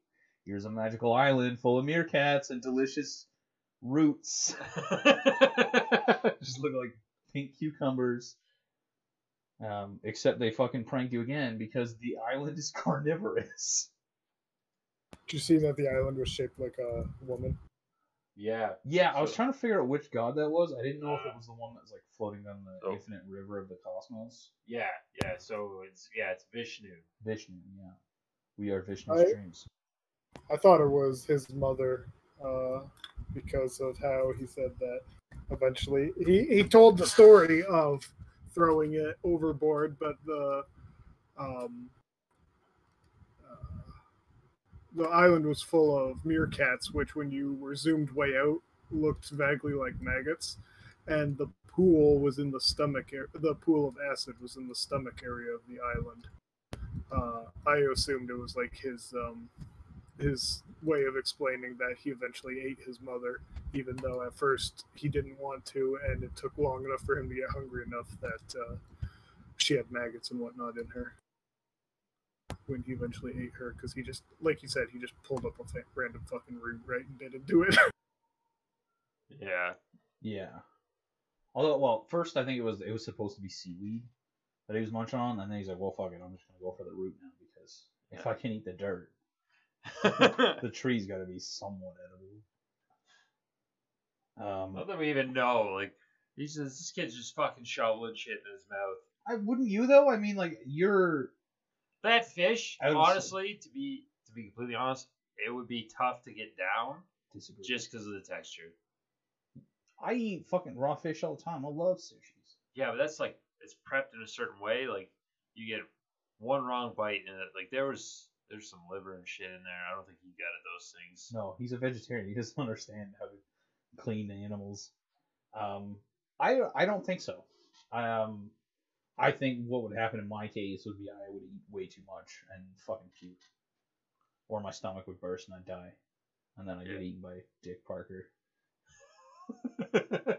B: here's a magical island full of meerkats and delicious roots." <laughs> just look like pink cucumbers. Um, except they fucking prank you again because the island is <laughs> carnivorous.
C: Did you see that the island was shaped like a woman?
A: Yeah.
B: Yeah, I was trying to figure out which god that was. I didn't know if it was the one that was like floating down the
A: Oh.
B: infinite river of the cosmos.
A: Yeah. Yeah. So it's yeah, it's Vishnu.
B: Vishnu, yeah. We are Vishnu's
C: I-
B: dreams.
C: I thought it was his mother uh, because of how he said that eventually he, he told the story of throwing it overboard, but the um, uh, the island was full of meerkats, which when you were zoomed way out looked vaguely like maggots, and the pool was in the stomach. ar- The pool of acid was in the stomach area of the island. Uh, I assumed it was like his um, his way of explaining that he eventually ate his mother, even though at first he didn't want to, and it took long enough for him to get hungry enough that uh, she had maggots and whatnot in her. When he eventually ate her, because he just, like you said, he just pulled up a fa- random fucking root right and didn't do it. <laughs>
A: Yeah.
B: Yeah. Although, well, first I think it was it was supposed to be seaweed that he was munching on, and then he's like, "Well, fuck it, I'm just gonna go for the root now because if I can eat the dirt, <laughs> the tree's got to be somewhat edible." Um,
A: Not that we even know. Like, he's just, this kid's just fucking shoveling shit in his mouth.
B: I wouldn't you though. I mean, like you're
A: That fish,
B: I would say-
A: honestly, to be to be completely honest, it would be tough to get down
B: disagree.
A: just because of the texture.
B: I eat fucking raw fish all the time. I love sushis.
A: Yeah, but that's like it's prepped in a certain way. Like you get one wrong bite and it, like there was there's some liver and shit in there. I don't think he got at those things.
B: No, he's a vegetarian. He doesn't <laughs> understand how to clean animals. Um, I I don't think so. Um, I think what would happen in my case would be I would eat way too much and fucking puke, or my stomach would burst and I'd die, and then I'd get
A: Yeah.
B: eaten by Dick Parker. <laughs>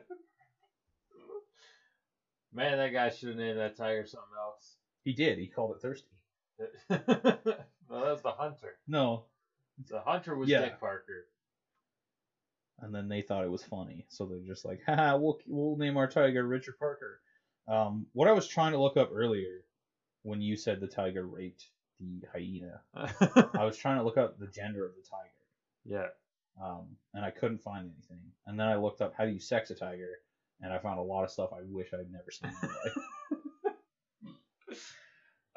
A: Man, that guy should have named that tiger something else.
B: He did. He called it thirsty. <laughs>
A: no, that was the hunter.
B: No,
A: The hunter was
B: Yeah.
A: Dick Parker.
B: and then they thought it was funny, so they're just like, "Haha, we'll we'll name our tiger Richard Parker." Um, what I was trying to look up earlier, when you said the tiger raped the hyena, <laughs> I was trying to look up the gender of the tiger,
A: yeah.
B: um, and I couldn't find anything. And then I looked up how do you sex a tiger, and I found a lot of stuff I wish I'd never seen in my life. <laughs>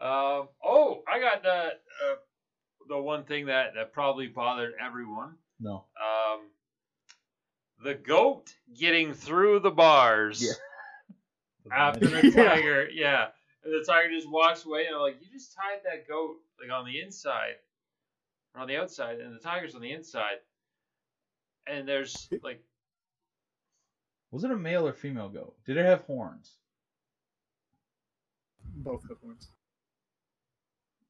A: Um, oh, I got the uh, the one thing that, that probably bothered everyone.
B: No.
A: Um, the goat getting through the bars
B: Yeah.
A: After <laughs> the tiger. Yeah. And the tiger just walks away, and I'm like, you just tied that goat like on the inside, or on the outside, and the tiger's on the inside. And there's like,
B: Was it a male or female goat? Did it have horns?
C: Both have horns.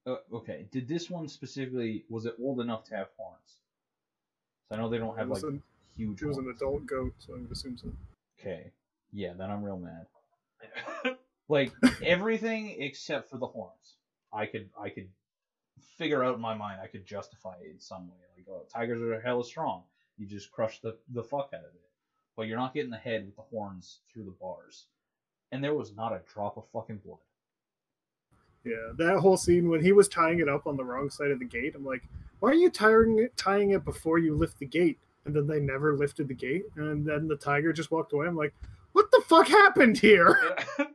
B: Uh, okay. Did this one specifically? Was it old enough to have horns? So I know they don't have
C: was,
B: like
C: an,
B: huge.
C: it was an adult goat, so I would assume so.
B: Okay. Yeah, then I'm real mad. Like everything except for the horns, I could I could figure out in my mind. I could justify it in some way. Like, oh, tigers are hella strong. You just crush the the fuck out of it. But you're not getting the head with the horns through the bars. And there was not a drop of fucking blood.
C: Yeah, that whole scene when he was tying it up on the wrong side of the gate, I'm like, why are you tying it, tying it before you lift the gate? And then they never lifted the gate, and then the tiger just walked away. I'm like, what the fuck happened here? <laughs>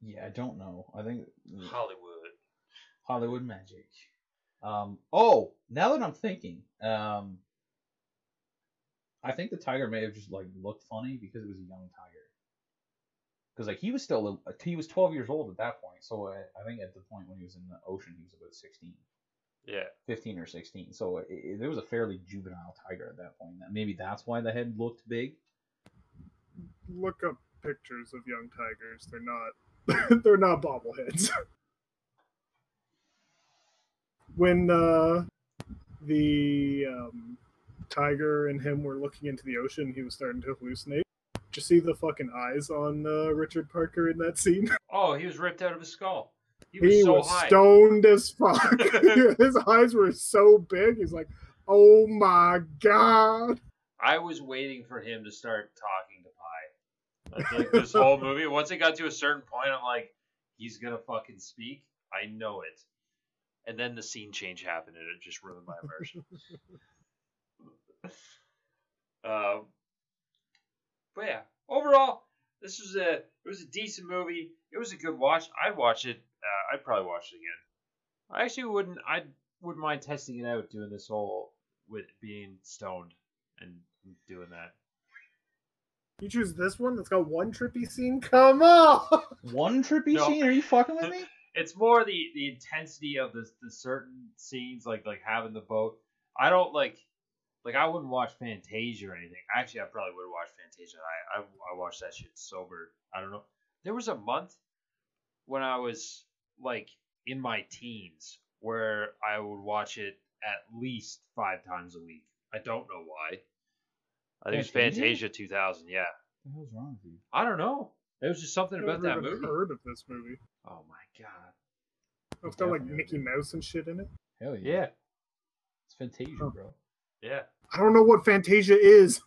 B: Yeah, I don't know. I think
A: Hollywood.
B: Hollywood magic. Um, oh, now that I'm thinking, um, I think the tiger may have just like looked funny because it was a young tiger. because like he was still a, he was 12 years old at that point. So I, I think at the point when he was in the ocean, he was about 16,
A: Yeah.
B: 15 or 16. So it, it, it was a fairly juvenile tiger at that point. Maybe that's why the head looked big.
C: Look up pictures of young tigers. They're not <laughs> they're not bobbleheads. when uh, the um, tiger and him were looking into the ocean, he was starting to hallucinate. Did you see the fucking eyes on uh, Richard Parker in that scene? <laughs>
A: Oh, he was ripped out of his skull. He was
C: He
A: so
C: was stoned as fuck. <laughs> His eyes were so big. He's like, "Oh my god!"
A: I was waiting for him to start talking to Pi. That's like this whole movie. Once it got to a certain point, I'm like, he's gonna fucking speak. I know it. And then the scene change happened, and it just ruined my immersion. <laughs> um, but yeah, overall, this was a it was a decent movie. It was a good watch. I'd watch it. Uh, I'd probably watch it again. I actually wouldn't. I wouldn't mind testing it out, doing this whole with being stoned and doing that.
C: You choose this one that's got one trippy scene. Come on. <laughs>
B: One trippy
A: No.
B: scene? Are you fucking with me?
A: It's more the the intensity of the the certain scenes, like like having the boat. I don't like like I wouldn't watch Fantasia or anything. Actually, I probably would watch Fantasia. I, I I watched that shit sober. I don't know. There was a month when I was like in my teens where I would watch it at least five times a week. I don't know why. I think it was
B: Fantasia?
A: Fantasia 2000. Yeah.
B: What the hell's wrong with you?
A: I don't know. It was just something
C: I've
A: about
C: never
A: that
C: even
A: movie.
C: heard of this movie.
A: Oh my god.
C: It's got like Mickey Mouse and shit in it.
B: Hell yeah.
A: Yeah.
B: It's Fantasia,
C: Oh.
B: bro.
A: Yeah.
C: I don't know what Fantasia is.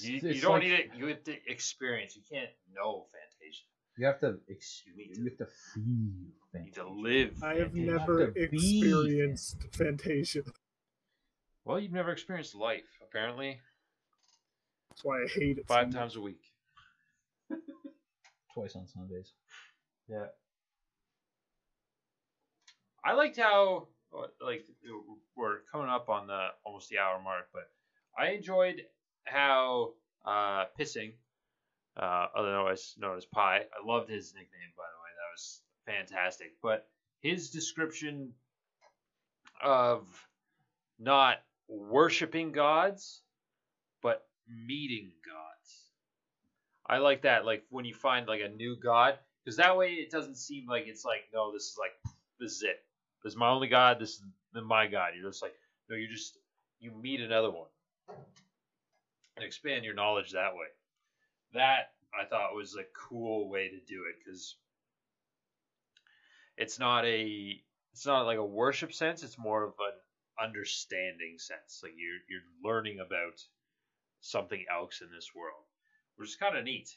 A: You, you don't
B: like-
A: need it. You have to experience. You can't know Fantasia.
B: You have to ex-
A: You need
B: you
A: to,
B: have to feel
A: you need to live.
C: I have
A: Fantasia.
C: never
B: to be
C: experienced Fantasia.
A: Well, you've never experienced life, apparently.
C: That's why I hate it.
A: Five
C: much.
A: times a week. <laughs>
B: twice on Sundays.
A: Yeah. I liked how, like, we're coming up on the almost the hour mark, but I enjoyed how uh, pissing, uh, otherwise known as Pi. I loved his nickname, by the way. That was fantastic. But his description of not worshiping gods, but meeting gods. I like that. Like when you find like a new god, because that way it doesn't seem like it's like no, this is like this is it. This is my only god. This is my god. You're just like no, you just you meet another one and expand your knowledge that way. That I thought was a cool way to do it because it's not a it's not like a worship sense. It's more of an understanding sense. Like you're you're learning about something else in this world, which is kind of neat.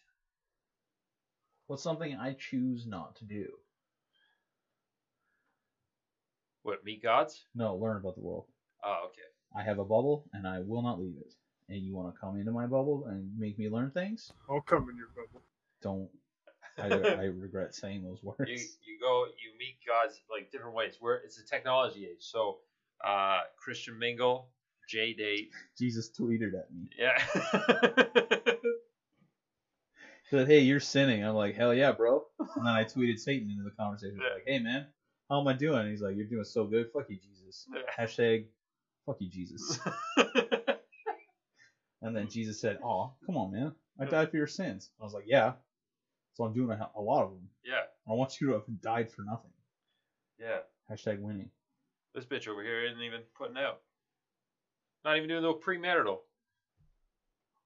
B: What's something I choose not to do?
A: What meet gods?
B: No, learn about the world.
A: Oh, okay.
B: I have a bubble and I will not leave it. And you want to come into my bubble and make me learn things?
C: I'll come in your bubble.
B: Don't. I, <laughs> I regret saying those words.
A: you you go you meet gods like different ways. Where it's a technology age, so uh, Christian mingle, JDate,
B: Jesus tweeted at me.
A: yeah. <laughs>
B: Said, hey, you're sinning. I'm like, hell yeah, bro. And then I tweeted Satan into the conversation. Like, hey, man, how am I doing? And he's like, you're doing so good. Fuck you, Jesus. Hashtag, fuck you, Jesus. <laughs> And then Jesus said, "Oh, come on, man! I died for your sins." I was like, "Yeah." So I'm doing a, a lot of them.
A: yeah,
B: I want you to have died for nothing.
A: yeah.
B: Hashtag winning.
A: This bitch over here isn't even putting out. Not even doing no premarital.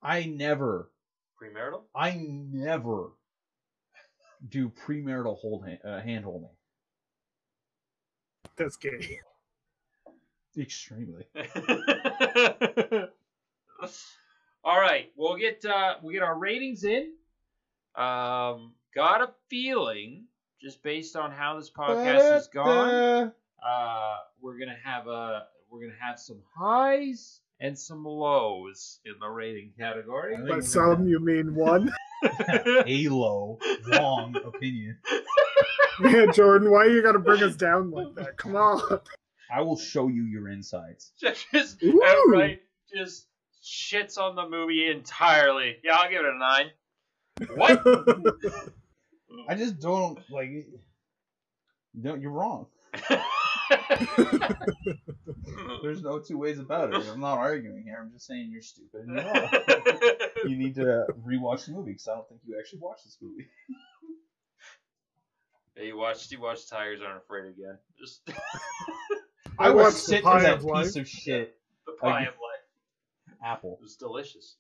B: I never,
A: Premarital?
B: I never do premarital hold hand, uh, hand holding.
C: That's gay.
B: Extremely. <laughs>
A: All right, we'll get uh, we'll get our ratings in. Um, got a feeling, just based on how this podcast has gone, uh, we're gonna have a we're gonna have some highs and some lows in the rating category.
B: I think
C: By some,
B: gonna-
C: you mean one. <laughs>
B: a low, wrong opinion. <laughs>
C: Man, Jordan, why you gotta bring us down like that? Come on.
B: I will show you your insides. <laughs>
A: just
C: Ooh.
A: outright just shits on the movie entirely. Yeah, I'll give it a nine. What?
B: I just don't like. No, you're wrong. <laughs> There's no two ways about it. I'm not arguing here. I'm just saying you're stupid and you're wrong. <laughs> you need to rewatch the movie because I don't think you actually watched this movie.
A: Hey, you watched you watched Tigers Aren't Afraid again. Just <laughs>
C: I
B: I was
C: watched The
B: sitting
C: Pie
B: that
C: of Life.
B: piece of shit The
A: pie
B: Like-
A: of life.
B: apple.
A: It was delicious.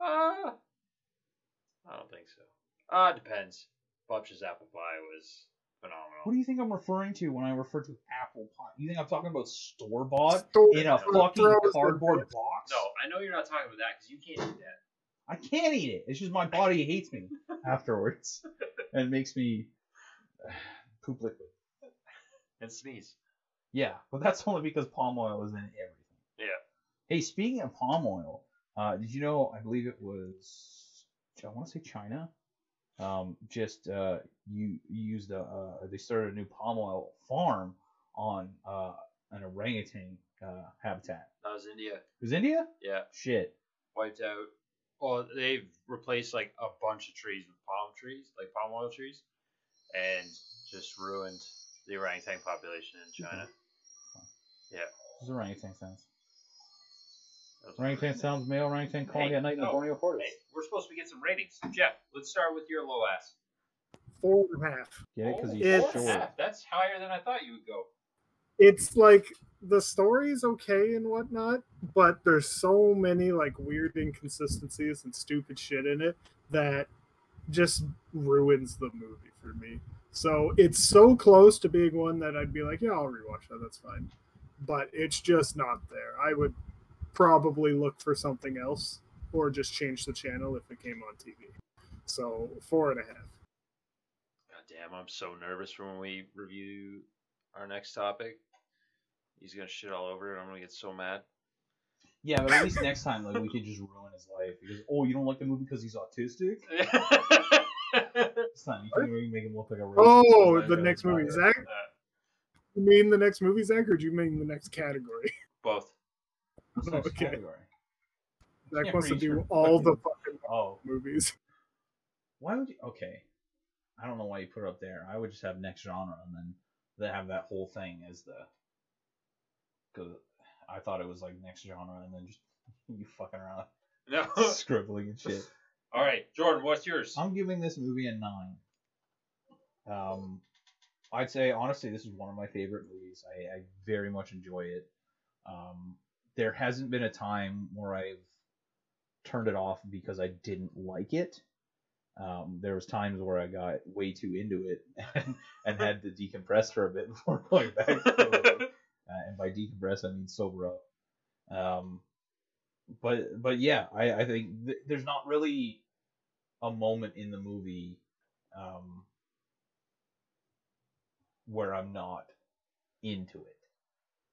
A: Uh, I don't think so. Uh, it depends. Bubch's apple pie was phenomenal.
B: What do you think I'm referring to when I refer to apple pie? You think I'm talking about store bought in a fucking cardboard box?
A: No, I know you're not talking about that because you can't eat that.
B: I can't eat it. It's just my body hates me <laughs> afterwards and makes me poop liquid.
A: And sneeze.
B: Yeah, but that's only because palm oil is in everything.
A: Yeah.
B: Hey, speaking of palm oil, uh, did you know? I believe it was. I want to say China. Um, just uh, you, you used a. Uh, they started a new palm oil farm on uh, an orangutan uh, habitat.
A: That was India.
B: It was India?
A: Yeah,
B: Shit.
A: wiped out. Well, they've replaced like a bunch of trees with palm trees, like palm oil trees, and just ruined the orangutan population in China. Yeah.
B: This is orangutan sounds.
A: That was-
B: Orangutan sounds male orangutan calling
A: Hey,
B: at night in oh, the
A: no.
B: Borneo forest.
A: Hey, we're supposed to get some ratings. Jeff, let's start with your low ass.
C: Four and a half.
B: Get it? Because
A: Oh,
B: he's
C: It's-
A: four
B: short.
A: half. That's higher than I thought you would go.
C: It's like the story's okay and whatnot, but there's so many like weird inconsistencies and stupid shit in it that just ruins the movie for me. So it's so close to being one that I'd be like, yeah, I'll rewatch that. That's fine. But it's just not there. I would probably look for something else or just change the channel if it came on TV. So four and a half.
A: God damn, I'm so nervous for when we review our next topic. He's gonna shit all over it. I'm gonna get so mad.
B: Yeah, but at least next time, like we could just ruin his life because oh, you don't like the movie because he's autistic. It's not. You can even make him look like a. racist.
C: Oh, the next
B: gonna
C: movie.
B: matter.
C: Zach, you mean the next movie, Zach, or do you mean the next category?
A: Both.
B: What's the next
C: Okay.
B: category?
C: Zach wants to
B: read
C: do
B: your
C: all the
B: fucking-
C: fucking
B: Oh,
C: movies.
B: why would you? Okay, I don't know why you put it up there. I would just have next genre and then they have that whole thing as the. Because I thought it was like next genre and then just <laughs> you fucking around
A: No. <laughs>
B: scribbling and shit. <laughs>
A: all right, Jordan, what's yours?
B: I'm giving this movie a nine. Um, I'd say honestly, this is one of my favorite movies. I, I very much enjoy it. Um, there hasn't been a time where I've turned it off because I didn't like it. Um, there was times where I got way too into it and, <laughs> and had to decompress for a bit <laughs> before going back. To. Uh, and by decompress, I mean sober up. Um, but but yeah, I, I think th- there's not really a moment in the movie um, where I'm not into it.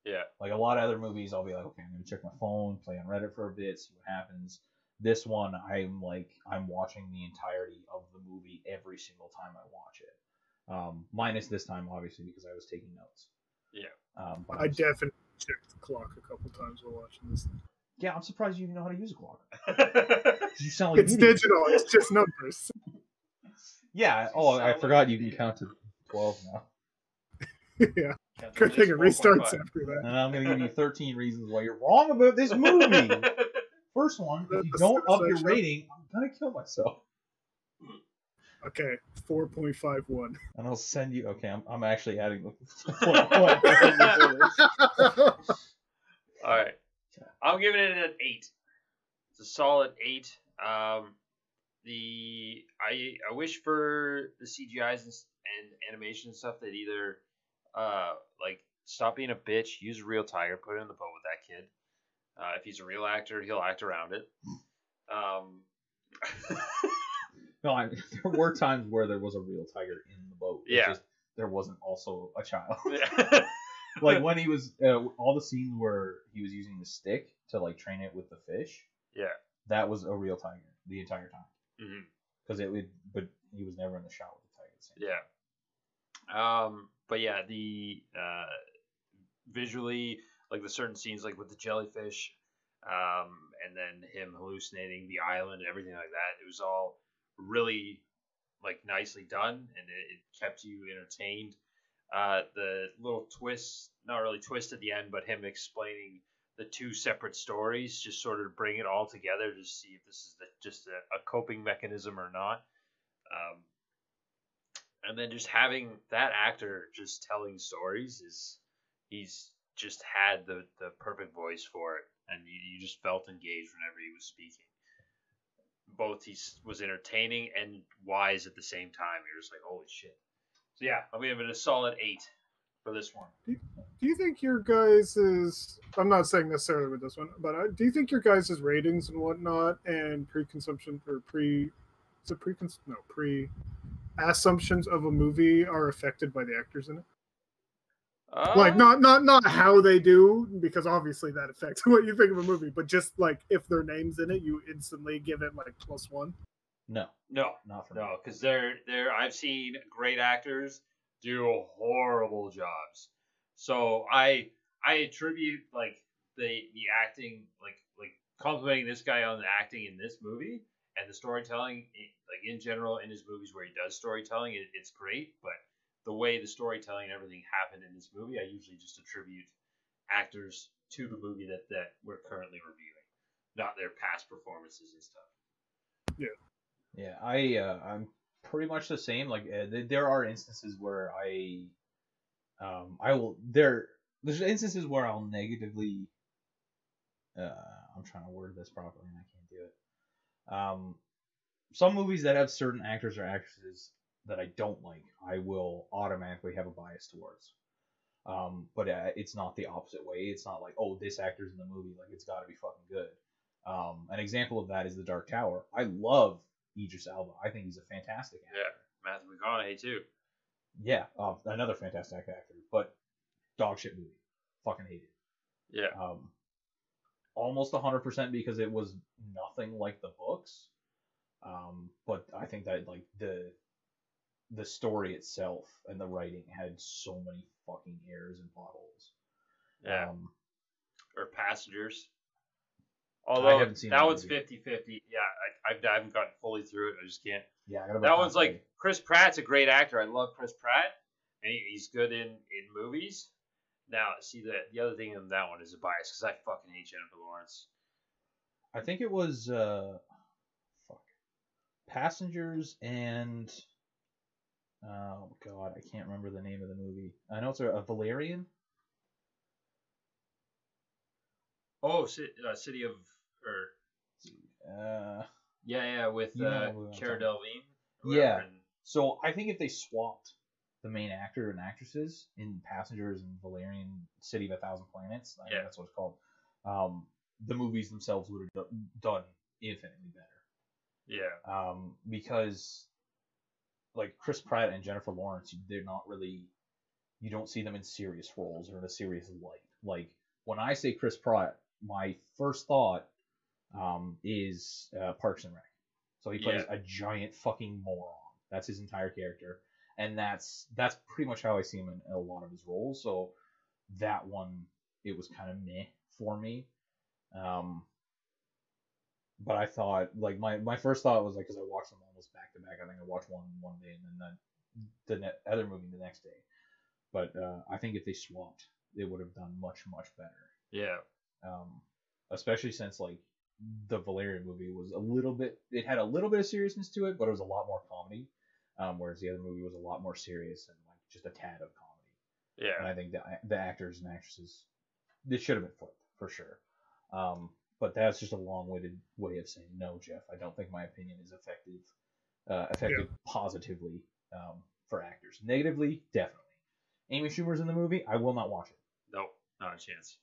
A: Yeah.
B: Like a lot of other movies, I'll be like, okay, I'm gonna check my phone, play on Reddit for a bit, see what happens. This one, I'm like, I'm watching the entirety of the movie every single time I watch it. Um, minus this time, obviously, because I was taking notes.
A: Yeah.
B: Um, but
C: I
B: I'm s-
C: definitely checked the clock a couple times while watching this.
B: yeah, I'm surprised you even know how to use a clock. <laughs> 'Cause You sound like
C: It's digital. It's just numbers. <laughs>
B: Yeah.
A: You
B: Oh, I forgot you
A: an
B: can count to twelve now.
C: Yeah. Good thing it restarts
A: 4.5.
C: after that.
B: And I'm gonna give you 13 reasons why you're wrong about this movie. <laughs> First one, if you don't up your rating, I'm gonna kill myself.
C: Okay, four point five one.
B: And I'll send you. Okay, I'm, I'm actually adding the <laughs> point one before this.
A: All right. I'm giving it an eight. It's a solid eight. Um, the I I wish for the CGI's and, and animation stuff that either uh like stop being a bitch, use a real tiger, put it in the boat with that kid. Uh, if he's a real actor, he'll act around it. Um, <laughs>
B: No, I, <laughs> there were times where there was a real tiger in the boat. It's
A: Yeah.
B: just there wasn't also a child. <laughs>
A: yeah.
B: like when he was uh, all the scenes where he was using the stick to like train it with the fish.
A: Yeah.
B: That was a real tiger the entire time
A: Mhm.
B: because it would, but he was never in the shot with the tiger. The time.
A: Yeah. Um, but yeah, the uh, visually, like the certain scenes, like with the jellyfish, um, and then him hallucinating the island and everything like that, it was all really like nicely done, and it, it kept you entertained. Uh, the little twist, not really twist at the end, but him explaining the two separate stories, just sort of bring it all together to see if this is the, just a, a coping mechanism or not. Um, and then just having that actor just telling stories is he's just had the, the perfect voice for it. And you, you just felt engaged whenever he was speaking. Both he was entertaining and wise at the same time. You're just like holy shit. So yeah i'm giving it a solid eight for this one.
C: Do you think your guys is i'm not saying necessarily with this one but uh, do you think your guys' ratings and whatnot and pre-consumption or pre is it pre no pre assumptions of a movie are affected by the actors in it? Uh, like not not not how they do because obviously that affects <laughs> what you think of a movie, but just like if their names in it, you instantly give it like plus one.
B: No,
A: no,
B: not for
A: no, because they're they're I've seen great actors do horrible jobs. So I I attribute like the the acting like like complimenting this guy on the acting in this movie and the storytelling, like in general, in his movies where he does storytelling, it, it's great. But the way the storytelling and everything happened in this movie, I usually just attribute actors to the movie that that we're currently reviewing, not their past performances and stuff.
C: Yeah.
B: Yeah, I uh, I'm pretty much the same. Like uh, there are instances where I um I will there there's instances where I'll negatively uh I'm trying to word this properly and I can't do it. Um, some movies that have certain actors or actresses that I don't like, I will automatically have a bias towards. Um, but uh, it's not the opposite way. It's not like, oh, this actor's in the movie, like it's got to be fucking good. Um, an example of that is The Dark Tower. I love Idris Elba. I think he's a fantastic actor.
A: Yeah, Matthew McConaughey too.
B: Yeah, uh, another fantastic actor. But dog shit movie. Fucking hate it.
A: Yeah.
B: Um, almost 100% because it was nothing like the books. Um, but I think that like the the story itself and the writing had so many fucking errors and plot holes.
A: Yeah. Um, or passengers. Although that, that one's 50 50. Yeah, I, I, haven't gotten fully through it. I just can't.
B: Yeah,
A: that one's like Chris Pratt's a great actor. I love Chris Pratt, and he, he's good in, in movies. Now, see the the other thing in that one is a bias because I fucking hate Jennifer Lawrence.
B: I think it was uh, fuck, Passengers and oh god, I can't remember the name of the movie. I know it's a, a Valerian.
A: Oh, uh, City of or
B: uh,
A: yeah, yeah, with uh, Cara Delevingne.
B: Yeah. And... So I think if they swapped the main actor and actresses in Passengers and Valerian City of a Thousand Planets. I yeah. that's what it's called. Um, the movies themselves would have done infinitely better.
A: Yeah.
B: Um, because like Chris Pratt and Jennifer Lawrence, they're not really. You don't see them in serious roles or in a serious light. Like when I say Chris Pratt, my first thought um, is uh, Parks and Rec. So he plays yeah. a giant fucking moron. That's his entire character and that's that's pretty much how I see him in a lot of his roles. So that one, it was kind of meh for me. Um, but I thought like my my first thought was like because I watched them almost back to back. I think I watched one one day and then the, the ne- other movie the next day. But uh, I think if they swapped, they would have done much much better.
A: Yeah.
B: Um, especially since like the Valerian movie was a little bit, it had a little bit of seriousness to it, but it was a lot more comedy um, whereas the other movie was a lot more serious and like just a tad of comedy.
A: Yeah.
B: And I think the the actors and actresses, this should have been flipped for sure. Um, but that's just a long-winded way of saying no, Jeff. I don't think my opinion is effective, uh, affected yeah. positively um, for actors. Negatively, definitely. Amy Schumer's in the movie. I will not watch it.
A: Nope, not a chance.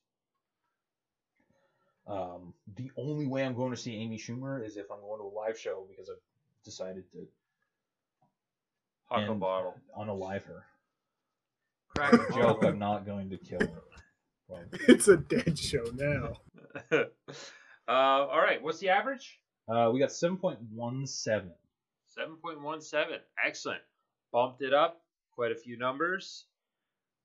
B: Um, the only way I'm going to see Amy Schumer is if I'm going to a live show because I've decided to
A: Huckle bottle.
B: Unalive her.
A: Crack
B: a joke. I'm not going to kill her.
C: Well, <laughs> it's a dead show now. <laughs>
A: uh, all right. What's the average?
B: Uh, we got seven point one seven.
A: Seven point one seven. Excellent. Bumped it up quite a few numbers,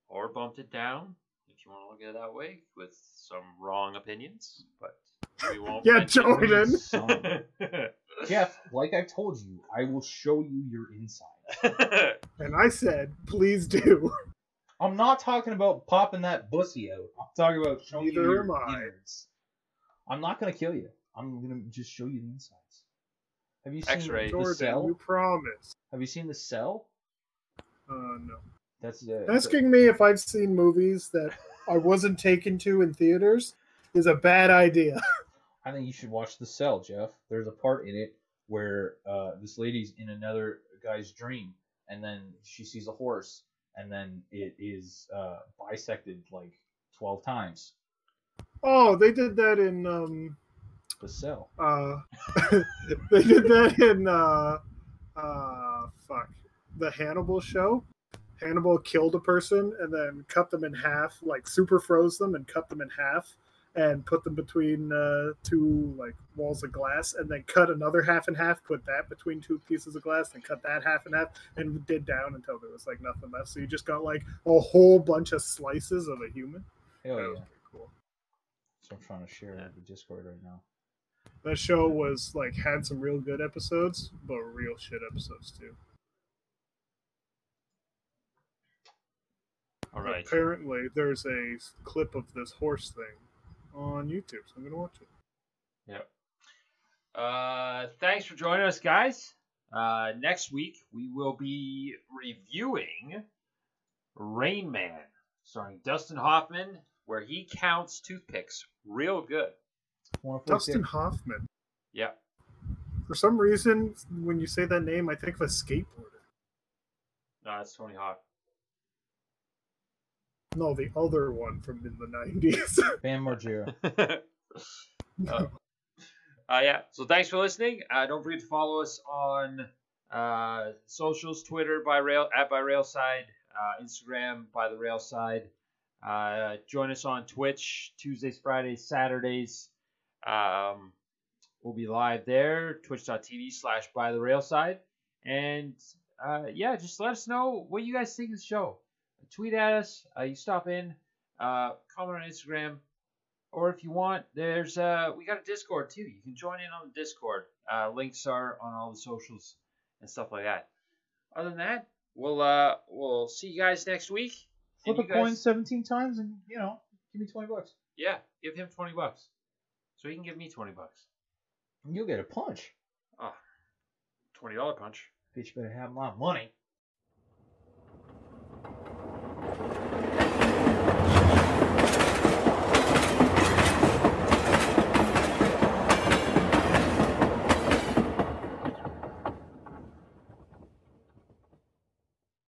A: or bumped it down if you want to look at it that way, with some wrong opinions. But we <laughs> won't.
C: yeah, Jordan.
B: Jeff, like I've told you, I will show you your inside. <laughs>
C: And I said, please do.
B: I'm not talking about popping that bussy out. I'm talking about showing you
C: Neither
B: your
C: am I.
B: innards. I'm not gonna kill you. I'm gonna just show you the insides. Have you seen
A: X-ray.
B: the
C: Jordan,
B: cell?
C: you promise.
B: Have you seen the cell?
C: Uh, no.
B: That's the
C: Asking me if I've seen movies that I wasn't taken to in theaters is a bad idea. <laughs>
B: I think you should watch the cell, Jeff. There's a part in it where uh, this lady's in another guy's dream, and then she sees a horse, and then it is uh, bisected like twelve times.
C: Oh, they did that in um
B: The cell.
C: uh <laughs> they did that in uh uh fuck the Hannibal show. Hannibal killed a person and then cut them in half, like super froze them and cut them in half and put them between uh, two like walls of glass and then cut another half and half, put that between two pieces of glass, and cut that half and half and did down until there was like nothing left. So you just got like a whole bunch of slices of a human.
B: Hell
C: That
B: yeah.
C: was pretty cool.
B: So I'm trying to share
A: Yeah.
B: the Discord right now.
C: That show was like had some real good episodes, but real shit episodes too.
A: All right.
C: Apparently, there's a clip of this horse thing on YouTube, so I'm gonna watch it.
A: Yep. Uh, thanks for joining us, guys. Uh, next week we will be reviewing Rain Man, starring Dustin Hoffman, where he counts toothpicks real good.
C: Dustin Hoffman.
A: Yeah.
C: For some reason, when you say that name, I think of a skateboarder.
A: No, that's Tony Hawk.
C: No, the other one from in the '90s. <laughs>
B: Bam Margera. <laughs>
A: uh, uh, yeah. So thanks for listening. Uh, don't forget to follow us on uh, socials: Twitter by rail at by railside, uh, Instagram by the railside. Uh, join us on Twitch Tuesdays, Fridays, Saturdays. Um, we'll be live there. Twitch.tv slash by the railside. And uh, yeah, just let us know what you guys think of the show. Tweet at us. Uh, you stop in. Uh, comment on Instagram or if you want, there's uh we got a Discord too. You can join in on the Discord. Uh, links are on all the socials and stuff like that. Other than that, we'll uh we'll see you guys next week.
B: Flip a
A: guys-
B: coin 17 times and, you know, give me 20 bucks.
A: Yeah, give him twenty bucks, so he can give me twenty bucks.
B: And you'll get a punch.
A: $20 punch.
B: Bitch better have my money.